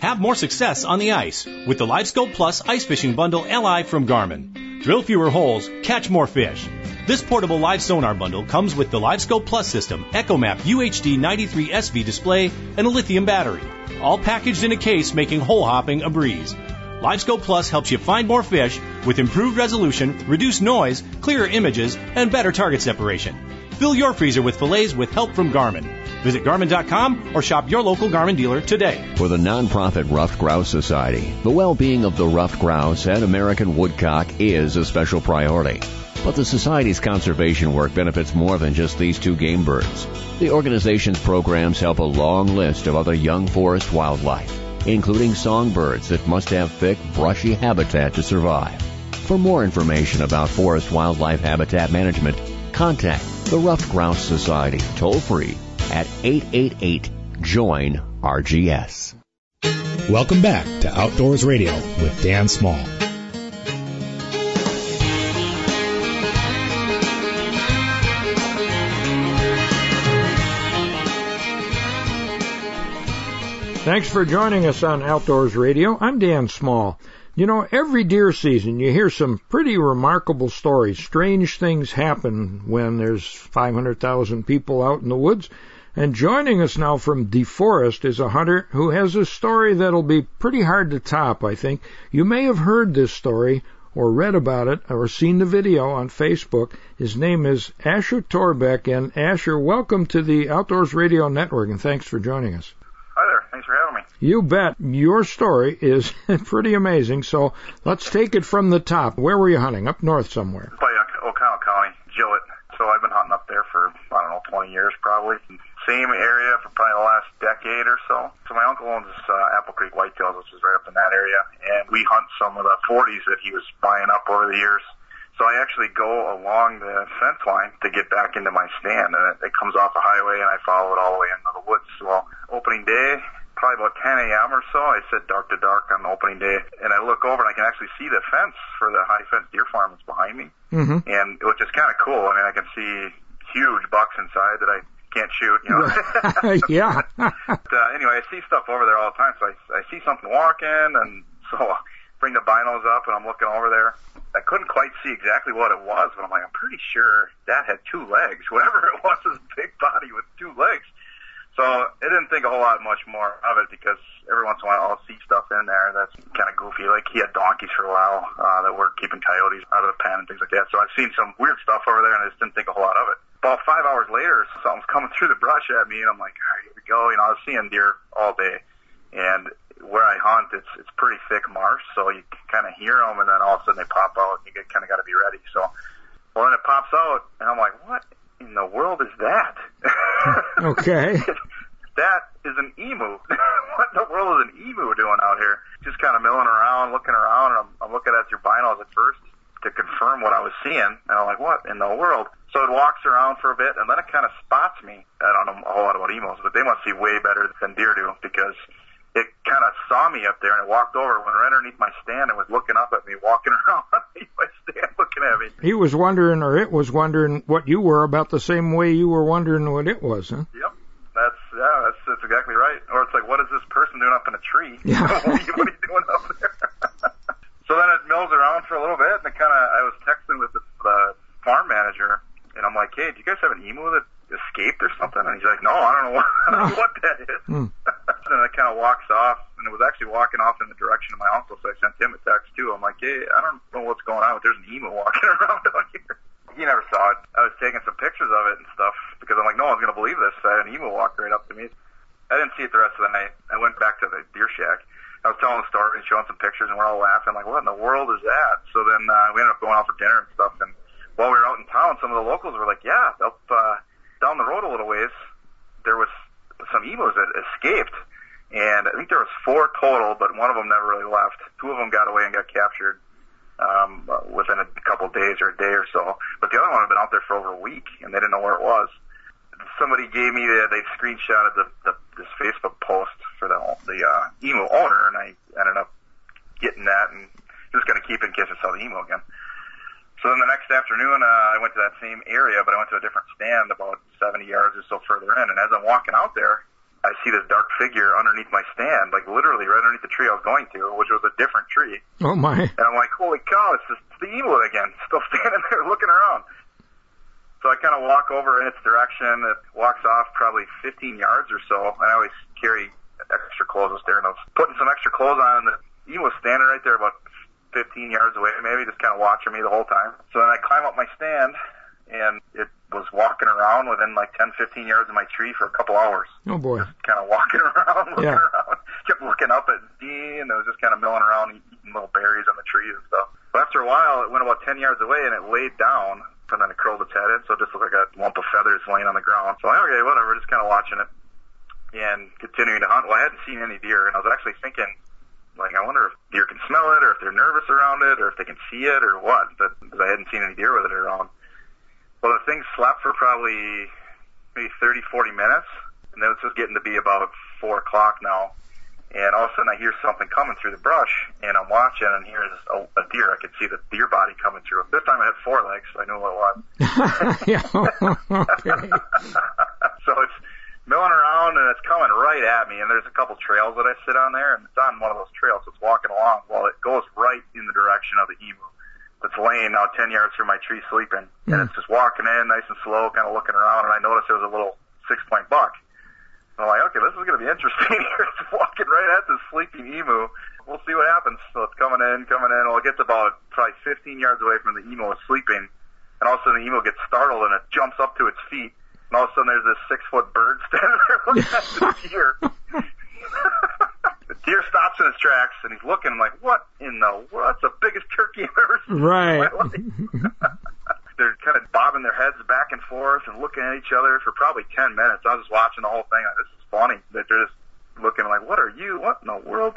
Have more success on the ice with the LiveScope Plus Ice Fishing Bundle LI from Garmin. Drill fewer holes, catch more fish. This portable live sonar bundle comes with the LiveScope Plus system, EchoMap UHD 93 SV display, and a lithium battery. All packaged in a case making hole hopping a breeze. LiveScope Plus helps you find more fish with improved resolution, reduced noise, clearer images, and better target separation. Fill your freezer with fillets with help from Garmin. Visit Garmin.com or shop your local Garmin dealer today. For the nonprofit Ruffed Grouse Society, the well-being of the ruffed grouse and American woodcock is a special priority. But the Society's conservation work benefits more than just these two game birds. The organization's programs help a long list of other young forest wildlife, including songbirds that must have thick, brushy habitat to survive. For more information about forest wildlife habitat management, contact the Ruffed Grouse Society toll free at 888 join RGS. Welcome back to Outdoors Radio with Dan Small. Thanks for joining us on Outdoors Radio. I'm Dan Small. You know, every deer season you hear some pretty remarkable stories. Strange things happen when there's 500,000 people out in the woods. And joining us now from DeForest is a hunter who has a story that'll be pretty hard to top, I think. You may have heard this story or read about it or seen the video on Facebook. His name is Asher Torbeck. And Asher, welcome to the Outdoors Radio Network and thanks for joining us. Thanks for having me. You bet. Your story is pretty amazing. So let's take it from the top. Where were you hunting? Up north somewhere. By Oconto County, Gillett. So I've been hunting up there for, I don't know, 20 years probably. Same area for probably the last decade or so. So my uncle owns uh, Apple Creek Whitetails, which is right up in that area. And we hunt some of the 40s that he was buying up over the years. So I actually go along the fence line to get back into my stand, and it, it comes off a highway, and I follow it all the way into the woods. Well, opening day, probably about 10 a.m. or so, I said dark to dark on opening day, and I look over and I can actually see the fence for the high fence deer farm that's behind me, Mm-hmm. and which is kind of cool. I mean, I can see huge bucks inside that I can't shoot, you know. yeah. but, uh, anyway, I see stuff over there all the time. So I, I see something walking, and so I bring the binos up, and I'm looking over there. I couldn't quite see exactly what it was, but I'm like, I'm pretty sure that had two legs. Whatever it was, was a big body with two legs. So I didn't think a whole lot much more of it because every once in a while I'll see stuff in there that's kind of goofy. Like he had donkeys for a while uh, that were keeping coyotes out of the pen and things like that. So I've seen some weird stuff over there, and I just didn't think a whole lot of it. About five hours later, something's coming through the brush at me, and I'm like, all right, here we go. You know, I was seeing deer all day, and where I hunt, it's it's pretty thick marsh, so you kind of hear them, and then all of a sudden they pop out, and you kind of got to be ready. So, well, then it pops out, and I'm like, what in the world is that? Okay. that is an emu. what in the world is an emu doing out here? Just kind of milling around, looking around, and I'm, I'm looking at your binos at first to confirm what I was seeing, and I'm like, what in the world? So it walks around for a bit, and then it kind of spots me. I don't know a whole lot about emus, but they must see way better than deer do because it kind of saw me up there and it walked over, went right underneath my stand, and was looking up at me, walking around underneath my stand, looking at me. He was wondering, or it was wondering what you were about the same way you were wondering what it was, huh? Yep. That's yeah, that's that's exactly right. Or it's like, what is this person doing up in a tree? Yeah. what, are you, what are you doing up there? so then it mills around for a little bit, and it kind of I was texting with the, the farm manager, and I'm like, hey, do you guys have an emu that escaped or something? And he's like, no, I don't know what, I don't know what that is. Hmm. And it kind of walks off, and it was actually walking off in the direction of my uncle, so I sent him a text too. I'm like, hey, I don't know what's going on, but there's an emu walking around down here. He never saw it. I was taking some pictures of it and stuff because I'm like, no one's gonna believe this. I had an emu walk right up to me. I didn't see it the rest of the night. I went back to the deer shack. I was telling the story and showing some pictures, and we're all laughing like, what in the world is that? So then uh, we ended up going out for dinner and stuff. And while we were out in town, some of the locals were like, yeah, up uh, down the road a little ways, there was some emus that escaped. And I think there was four total, but one of them never really left. Two of them got away and got captured um, within a couple of days or a day or so. But the other one had been out there for over a week, and they didn't know where it was. Somebody gave me the, they screenshotted the, the this Facebook post for the the uh, emu owner, and I ended up getting that and just gonna keep it in case I saw the emu again. So then the next afternoon, uh, I went to that same area, but I went to a different stand about 70 yards or so further in. And as I'm walking out there, I see this dark figure underneath my stand, like literally right underneath the tree I was going to, which was a different tree. Oh my. And I'm like, holy cow, it's, just, the emu again, still standing there looking around. So I kind of walk over in its direction. It walks off probably 15 yards or so. And I always carry extra clothes there, and I was putting some extra clothes on, and the emu was standing right there about 15 yards away, maybe just kind of watching me the whole time. So then I climb up my stand, and it was walking around within like 10, 15 yards of my tree for a couple hours. Oh boy. Kind of walking around, looking Yeah. around. Kept looking up at me, and it was just kind of milling around, eating little berries on the trees and stuff. But after a while, it went about 10 yards away, and it laid down, and then it curled its head in, so it just looked like a lump of feathers laying on the ground. So I'm like, okay, whatever, just kind of watching it and continuing to hunt. Well, I hadn't seen any deer, and I was actually thinking, like, I wonder if deer can smell it, or if they're nervous around it, or if they can see it, or what, but because I hadn't seen any deer with it around. Well, the thing slept for probably maybe 30, 40 minutes, and then it's just getting to be about 4 o'clock now. And all of a sudden I hear something coming through the brush, and I'm watching, and here's a, a deer. I could see the deer body coming through. This time it had four legs, so I knew what it was. yeah. okay. so it's milling around and it's coming right at me. And there's a couple trails that I sit on there, and it's on one of those trails. It's walking along. Well, it goes right in the direction of the emu that's laying now 10 yards from my tree sleeping. And hmm. it's just walking in nice and slow, kind of looking around. And I noticed there was a little six point buck. And I'm like, okay, this is going to be interesting here. It's walking right at this sleeping emu. We'll see what happens. So it's coming in, coming in. Well, it gets about probably 15 yards away from the emu is sleeping. And all of a sudden the emu gets startled and it jumps up to its feet. And all of a sudden there's this six foot bird standing there looking at the deer. deer stops in his tracks and he's looking. I'm like, what in the world? That's the biggest turkey I've ever seen. Right. They're kind of bobbing their heads back and forth and looking at each other for probably 10 minutes. I was just watching the whole thing. Like, this is funny that they're just looking like, what are you? What in the world?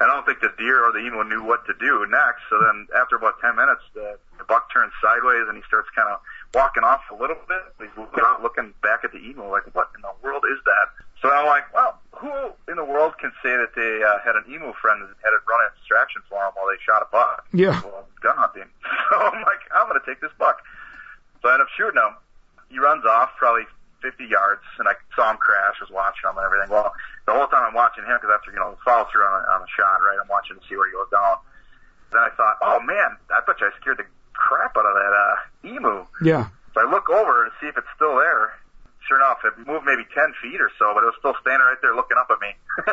And I don't think the deer or the emu knew what to do next. So then after about 10 minutes, the, the buck turns sideways and he starts kind of walking off a little bit. He's looking, looking back at the emu like, what in the world is that? So I'm like, well, who in the world can say that they uh, had an emu friend that had it run a distraction for them while they shot a buck? Yeah. Well, gun hunting. So I'm like, I'm going to take this buck. So I end up shooting him. He runs off probably 50 yards, and I saw him crash, was watching him and everything. Well, the whole time I'm watching him, because after, you know, follow through on, on the shot, right, I'm watching to see where he goes down. Then I thought, oh man, I bet you I scared the crap out of that, uh, emu. Yeah. So I look over to see if it's still there. Sure enough, it moved maybe 10 feet or so, but it was still standing right there looking up at me.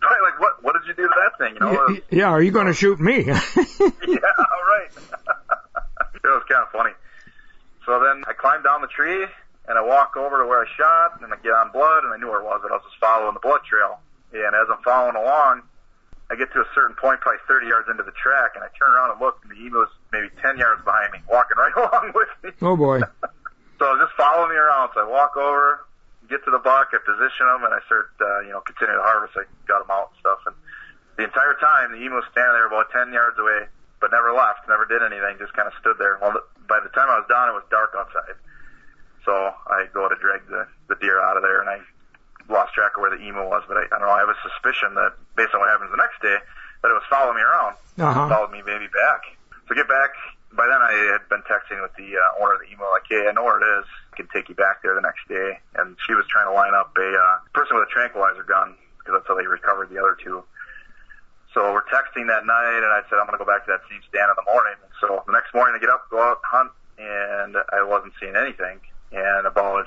Probably like, what, what did you do to that thing? You know, was, Yeah, are you going to shoot me? yeah, all right. it was kind of funny. So then I climbed down the tree and I walk over to where I shot and I get on blood and I knew where it was, but I was just following the blood trail. And as I'm following along, I get to a certain point, probably 30 yards into the track, and I turn around and look, and the emu is maybe 10 yards behind me, walking right along with me. oh boy. Follow me around. So I walk over, get to the buck, I position him, and I start, uh, you know, continuing to harvest. I got him out and stuff. And the entire time, the emu was standing there about 10 yards away, but never left, never did anything, just kind of stood there. Well, by the time I was done, it was dark outside. So I go to drag the, the deer out of there, and I lost track of where the emu was. But I, I don't know, I have a suspicion that based on what happens the next day, that it was following me around. Uh-huh. Followed me maybe back. So get back. By then I had been texting with the uh, owner of the emu, like, hey, I know where it is. Can take you back there the next day. And she was trying to line up a uh, person with a tranquilizer gun because that's how they recovered the other two. So we're texting that night, and I said I'm going to go back to that same stand in the morning. So the next morning I get up, go out, hunt, and I wasn't seeing anything. And about,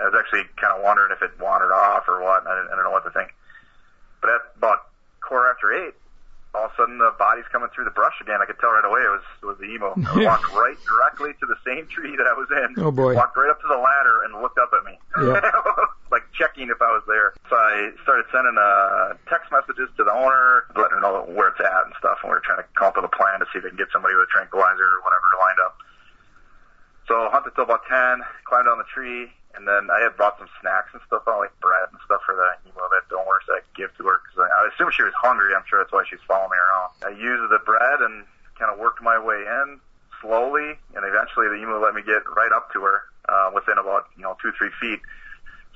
I was actually kind of wondering if it wandered off or what. And I didn't, I didn't know what to think. But at about quarter after eight, all of a sudden the body's coming through the brush again. I could tell right away it was it was the emu. I walked right directly to the same tree that I was in. Oh, boy. Walked right up to the ladder and looked up at me. Yeah. like checking if I was there. So I started sending uh text messages to the owner, letting her know where it's at and stuff, and we were trying to come up with a plan to see if we can get somebody with a tranquilizer or whatever lined up. So hunted till about ten, climbed down the tree, and then I had brought some snacks and stuff on, like bread and stuff for the emu that donor so I give to her because I, I assume she was hungry. I'm sure that's why she's following me around. I used the bread and kind of worked my way in slowly, and eventually the emu let me get right up to her uh, within about you know two three feet.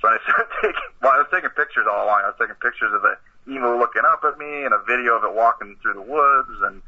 So I started taking. Well, I was taking pictures all along. I was taking pictures of the emu looking up at me and a video of it walking through the woods and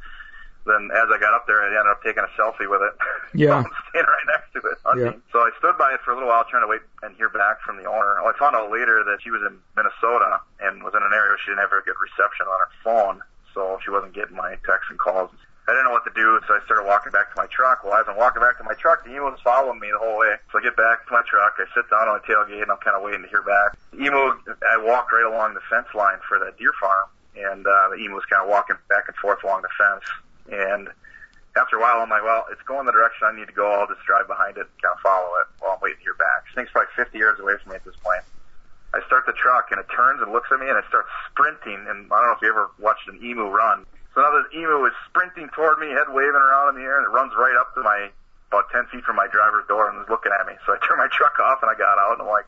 then as I got up there, I ended up taking a selfie with it. Yeah. I'm standing right next to it. hunting. Yeah. So I stood by it for a little while trying to wait and hear back from the owner. Well, I found out later that she was in Minnesota and was in an area where she didn't very good reception on her phone, so she wasn't getting my texts and calls. I didn't know what to do, so I started walking back to my truck. Well, as I'm walking back to my truck, the emu was following me the whole way. So I get back to my truck, I sit down on the tailgate, and I'm kind of waiting to hear back. The emu, I walked right along the fence line for that deer farm, and uh, the emu was kind of walking back and forth along the fence. And after a while, I'm like, well, it's going the direction I need to go. I'll just drive behind it and kind of follow it while I'm waiting to hear back. This thing's probably 50 yards away from me at this point. I start the truck and it turns and looks at me and it starts sprinting. And I don't know if you ever watched an emu run. So now this emu is sprinting toward me, head waving around in the air, and it runs right up to my about 10 feet from my driver's door and is looking at me. So I turned my truck off and I got out and I'm like,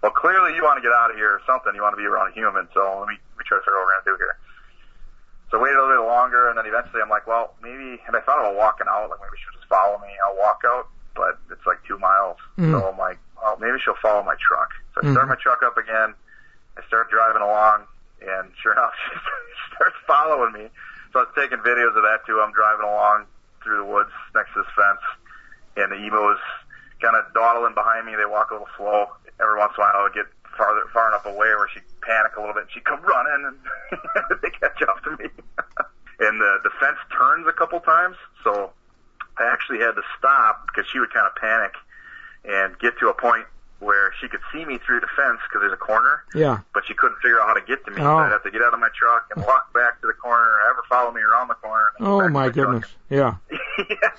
well, clearly you want to get out of here or something. You want to be around a human. So let me, let me try to figure out what we're going to do here. So I waited a little bit longer, and then eventually I'm like, well, maybe, and I thought about walking out, like maybe she'll just follow me. I'll walk out, but it's like two miles. Mm. So I'm like, well, maybe she'll follow my truck. So I Mm. start my truck up again. I start driving along, and sure enough, she starts following me. So I was taking videos of that too. I'm driving along through the woods next to this fence, and the emu is kind of dawdling behind me. They walk a little slow. Every once in a while, I would get farther, far enough away where she'd panic a little bit, and she'd come running, and they catch up to me. and the the fence turns a couple times, so I actually had to stop because she would kind of panic and get to a point where she could see me through the fence because there's a corner, Yeah. but she couldn't figure out how to get to me. So Oh. I'd have to get out of my truck and walk back to the corner, have her follow me around the corner. Oh get my goodness. Yeah. yeah.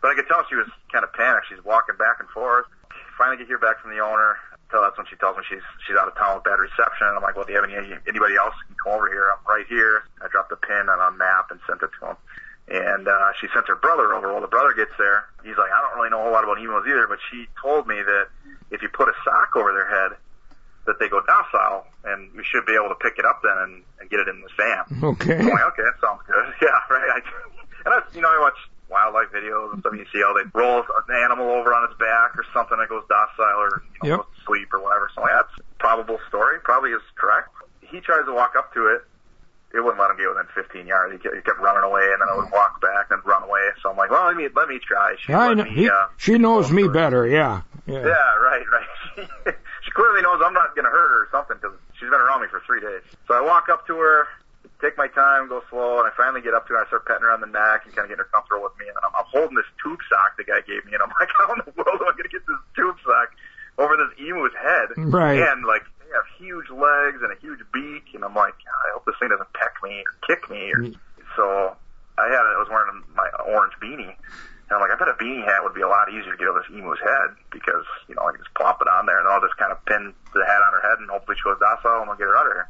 But I could tell she was kind of panicked. She's walking back and forth. Finally get here back from the owner. Until that's when she tells me she's she's out of town with bad reception. And I'm like, well, do you have any anybody else can come over here? I'm right here. I dropped the pin on a map and sent it to him. And uh, she sent her brother over. Well, the brother gets there. He's like, I don't really know a whole lot about emus either, but she told me that if you put a sock over their head, that they go docile, and we should be able to pick it up then and, and get it in the stand. Okay. I'm like, okay, that sounds good. Yeah, right. I, and I, you know, I watch wildlife videos and stuff. You see how they roll an animal over on its back or something that goes docile or you know, Yep. goes to sleep or whatever. So that's a probable story. Probably is correct. He tries to walk up to it. It wouldn't let him get within 15 yards. He kept, he kept running away, and then I would walk back and run away. So I'm like, well, let me let me try. She I know. me, He, uh, she knows me better. Yeah. Yeah. yeah, right, right. she clearly knows I'm not going to hurt her or something because she's been around me for three days. So I walk up to her, take my time, go slow, and I finally get up to her. and I start petting her on the neck and kind of getting her comfortable with me. And I'm, I'm holding this tube sock the guy gave me, and I'm like, how in the world am I going to get this tube sock over this emu's head? Right. And like, they have huge legs and a huge beak, and I'm like, I hope this thing doesn't peck me or kick me. Or, mm. so I had, I was wearing my orange beanie. And I'm like, I bet a beanie hat would be a lot easier to get over this emu's head because, you know, I can just plop it on there and I'll just kind of pin the hat on her head and hopefully she goes docile and we'll get her out of here.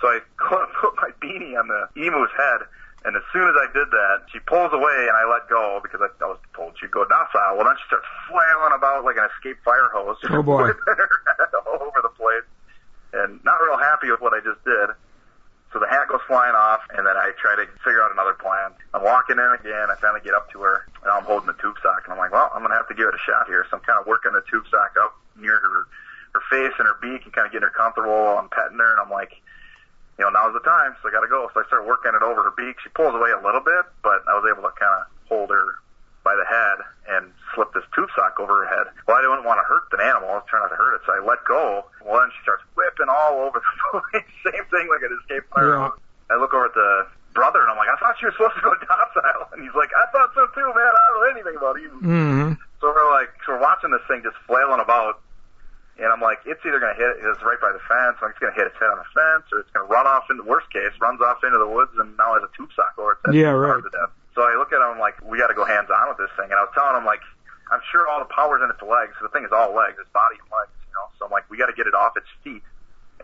So I put my beanie on the emu's head and as soon as I did that, she pulls away and I let go because I, I was told she'd go docile. Well, then she starts flailing about like an escaped fire hose. Oh, boy. her head all over the place and not real happy with what I just did. So the hat goes flying off, and then I try to figure out another plan. I'm walking in again. I finally get up to her, and I'm holding the tube sock, and I'm like, well, I'm gonna have to give it a shot here. So I'm kind of working the tube sock up near her, her face and her beak, and kind of getting her comfortable. I'm petting her, and I'm like, you know, now's the time, so I gotta go. So I start working it over her beak. She pulls away a little bit, but I was able to kind of hold her by the head and slip this tube sock over her head. Well, I didn't want to hurt the animal. I was trying not to hurt it, so I let go. Well, then she starts whipping all over the place. Same thing like an escaped fire. Yeah. I look over at the brother and I'm like, I thought you were supposed to go docile. And he's like, I thought so too, man. I don't know anything about you. Mm-hmm. So we're like, so we're watching this thing just flailing about. And I'm like, it's either going to hit, it's right by the fence, like it's going to hit its head on the fence, or it's going to run off into, worst case, runs off into the woods and now has a tube sock over its. Yeah, right. to death. So I look at him, I'm like, we got to go hands on with this thing. And I was telling him, like, I'm sure all the power's in its legs. So the thing is all legs, its body and legs, you know. So I'm like, we got to get it off its feet,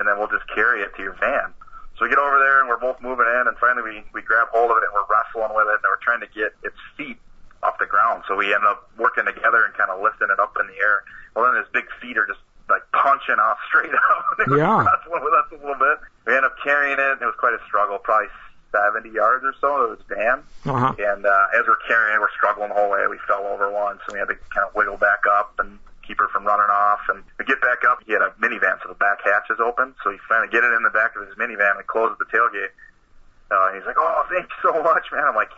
and then we'll just carry it to your van. So we get over there, and we're both moving in, and finally we we grab hold of it, and we're wrestling with it, and we're trying to get its feet off the ground. So we end up working together and kind of lifting it up in the air. Well, then his big feet are just like punching off straight were Yeah. wrestling with us a little bit. We end up carrying it, and it was quite a struggle, probably 70 yards or so of his van. Uh-huh. And uh, as we're carrying it, we're struggling the whole way. We fell over once, and we had to kind of wiggle back up and keep her from running off. And we get back up. He had a minivan, so the back hatch is open. So we finally get it in the back of his minivan. We close the tailgate. Uh, he's like, "Oh, thanks so much, man." I'm like,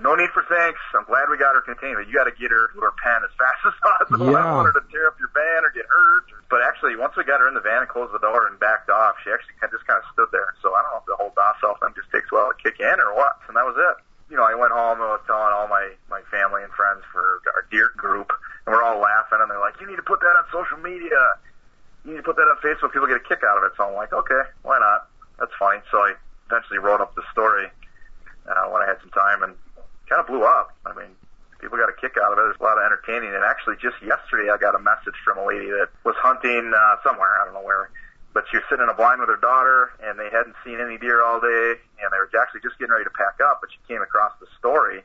"No need for thanks. I'm glad we got her contained, but you got to get her to her pen as fast as possible. I don't want her to tear up your van or get hurt." But actually, once we got her in the van and closed the door and backed off, she actually kind of just kind of stood there. So I don't know if the whole docile thing just takes a while to kick in or what. And that was it. You know, I went home and was telling all my my family and friends for our deer group, and we're all laughing, and they're like, "You need to put that on social media. You need to put that on Facebook. People get a kick out of it." So I'm like, "Okay, why not? That's funny." So I eventually wrote up the story uh, when I had some time, and kind of blew up. I mean, people got a kick out of it. There's a lot of entertaining. And actually, just yesterday, I got a message from a lady that was hunting uh, somewhere. I don't know where. But she was sitting in a blind with her daughter, and they hadn't seen any deer all day, and they were actually just getting ready to pack up. But she came across the story,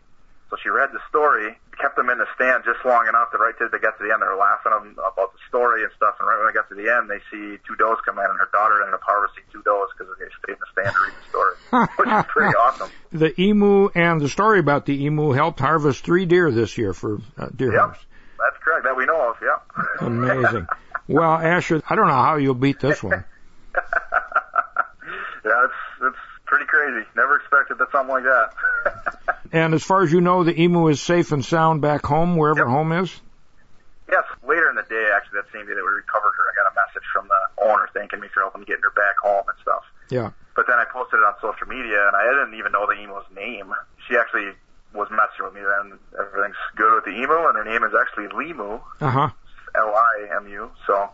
so she read the story, kept them in the stand just long enough that right till they got to the end, they were laughing them about the story and stuff. And right when they got to the end, they see two does come in, and her daughter ended up harvesting two does because they stayed in the stand to read the story, which is pretty awesome. The emu and the story about the emu helped harvest three deer this year for uh, deer Yep. hunters. That's correct. That we know of. Yeah. Amazing. Well, Asher, I don't know how you'll beat this one. yeah, it's it's pretty crazy. Never expected that something like that. And as far as you know, the emu is safe and sound back home, wherever home is. yes. Later in the day, actually, that same day that we recovered her, I got a message from the owner thanking me for helping getting her back home and stuff. Yeah. But then I posted it on social media, and I didn't even know the emu's name. She actually was messing with me then. Everything's good with the emu, and her name is actually Limu, Uh huh. L-I-M-U. So,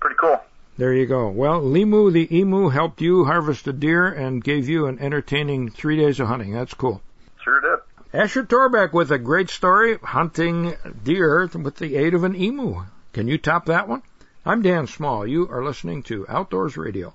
pretty cool. There you go. Well, Limu the emu helped you harvest a deer and gave you an entertaining three days of hunting. That's cool. Sure did. Asher Torbeck with a great story hunting deer with the aid of an emu. Can you top that one? I'm Dan Small. You are listening to Outdoors Radio.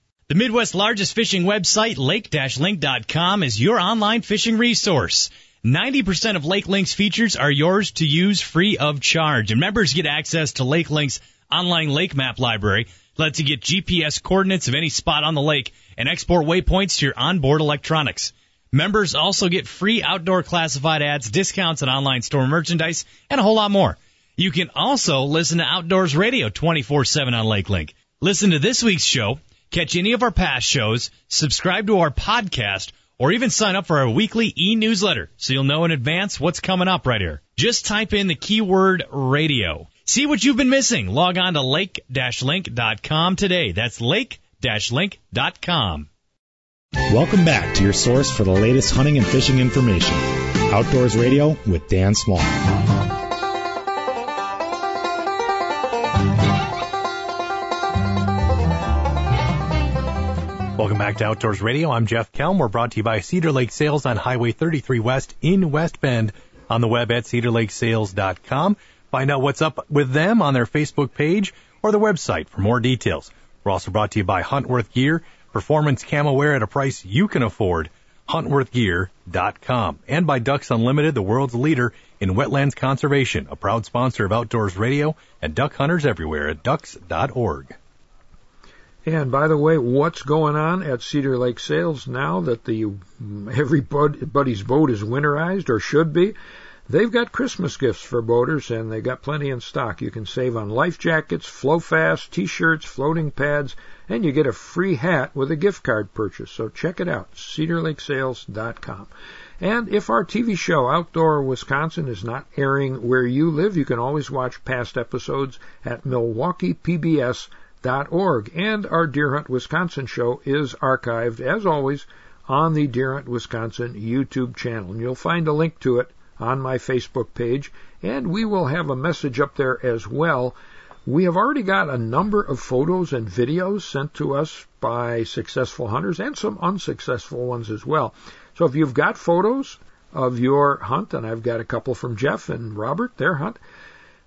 The Midwest's largest fishing website, lake-link.com, is your online fishing resource. 90% of Lake Link's features are yours to use free of charge, and members get access to Lake Link's online lake map library. Lets you get GPS coordinates of any spot on the lake and export waypoints to your onboard electronics. Members also get free outdoor classified ads, discounts on online store merchandise, and a whole lot more. You can also listen to Outdoors Radio 24-7 on Lake Link. Listen to this week's show catch any of our past shows, subscribe to our podcast, or even sign up for our weekly e-newsletter so you'll know in advance what's coming up right here. Just type in the keyword radio. See what you've been missing. Log on to lake-link.com today. That's lake-link.com. Welcome back to your source for the latest hunting and fishing information. Outdoors Radio with Dan Small. Welcome back to Outdoors Radio. I'm Jeff Kelm. We're brought to you by Cedar Lake Sales on Highway 33 West in West Bend on the web at cedarlakesales.com. Find out what's up with them on their Facebook page or the website for more details. We're also brought to you by Huntworth Gear, performance camo wear at a price you can afford. HuntworthGear.com and by Ducks Unlimited, the world's leader in wetlands conservation, a proud sponsor of Outdoors Radio and duck hunters everywhere at ducks.org. And by the way, what's going on at Cedar Lake Sales now that the everybody's boat is winterized or should be? They've got Christmas gifts for boaters and they've got plenty in stock. You can save on life jackets, flow fast, t-shirts, floating pads, and you get a free hat with a gift card purchase. So check it out, cedarlakesales.com. And if our TV show Outdoor Wisconsin is not airing where you live, you can always watch past episodes at Milwaukee Org. And our Deer Hunt Wisconsin show is archived, as always, on the Deer Hunt Wisconsin YouTube channel. And you'll find a link to it on my Facebook page. And we will have a message up there as well. We have already got a number of photos and videos sent to us by successful hunters and some unsuccessful ones as well. So if you've got photos of your hunt, and I've got a couple from Jeff and Robert, their hunt,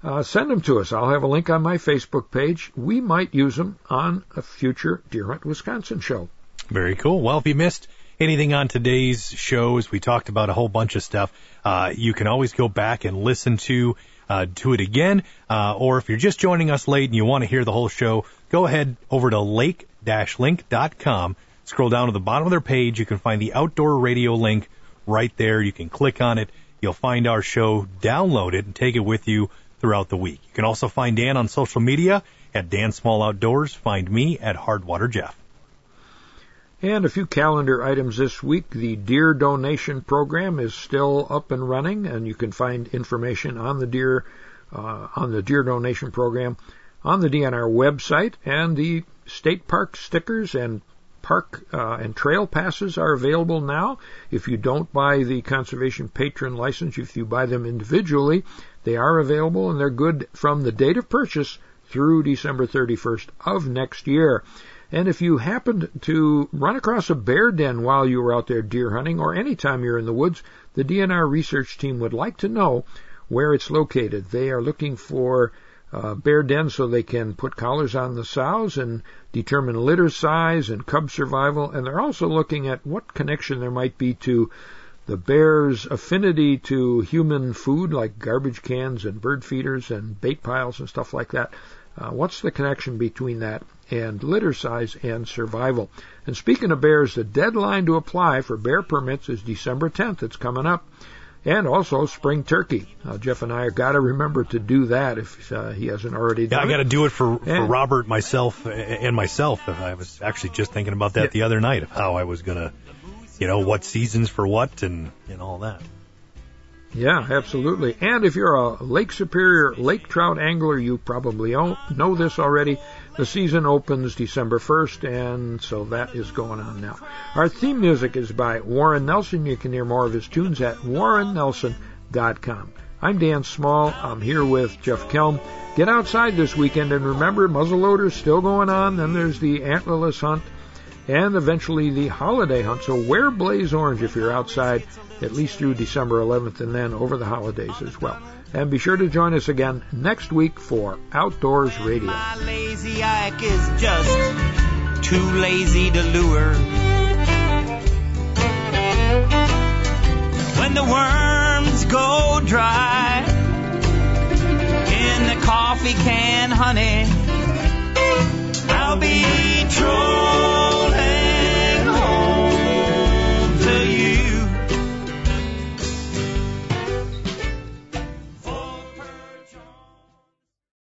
uh, send them to us. I'll have a link on my Facebook page. We might use them on a future Deer Hunt Wisconsin show. Very cool. Well, if you missed anything on today's shows, we talked about a whole bunch of stuff. Uh, you can always go back and listen to uh, to it again, uh, or if you're just joining us late and you want to hear the whole show, go ahead over to lake-link.com. Scroll down to the bottom of their page. You can find the outdoor radio link right there. You can click on it. You'll find our show, download it, and take it with you throughout the week. You can also find Dan on social media at Dan Small Outdoors. Find me at Hardwater Jeff. And a few calendar items this week. The deer donation program is still up and running, and you can find information on the deer uh, on the deer donation program on the DNR website. And the state park stickers and park uh, and trail passes are available now. If you don't buy the conservation patron license, if you buy them individually, they are available and they're good from the date of purchase through December 31st of next year. And if you happened to run across a bear den while you were out there deer hunting or any time you're in the woods, the DNR research team would like to know where it's located. They are looking for uh, bear dens so they can put collars on the sows and determine litter size and cub survival. And they're also looking at what connection there might be to the bear's affinity to human food like garbage cans and bird feeders and bait piles and stuff like that. Uh, what's the connection between that and litter size and survival? And speaking of bears, the deadline to apply for bear permits is December 10th. It's coming up. And also spring turkey. Uh, Jeff and I got to remember to do that if uh, he hasn't already done yeah, I got to do it for, for And- Robert, myself, and myself. I was actually just thinking about that Yeah. the other night of how I was gonna, you know, what seasons for what and and all that. Yeah, absolutely. And if you're a Lake Superior lake trout angler, you probably know this already. The season opens December 1st, and so that is going on now. Our theme music is by Warren Nelson. You can hear more of his tunes at warrennelson.com. I'm Dan Small. I'm here with Jeff Kelm. Get outside this weekend, and remember, muzzleloader's still going on. Then there's the antlerless hunt, and eventually the holiday hunt. So wear blaze orange if you're outside, at least through December 11th, and then over the holidays as well. And be sure to join us again next week for Outdoors Radio. My lazy Ike is just too lazy to lure. When the worms go dry in the coffee can, honey, I'll be true.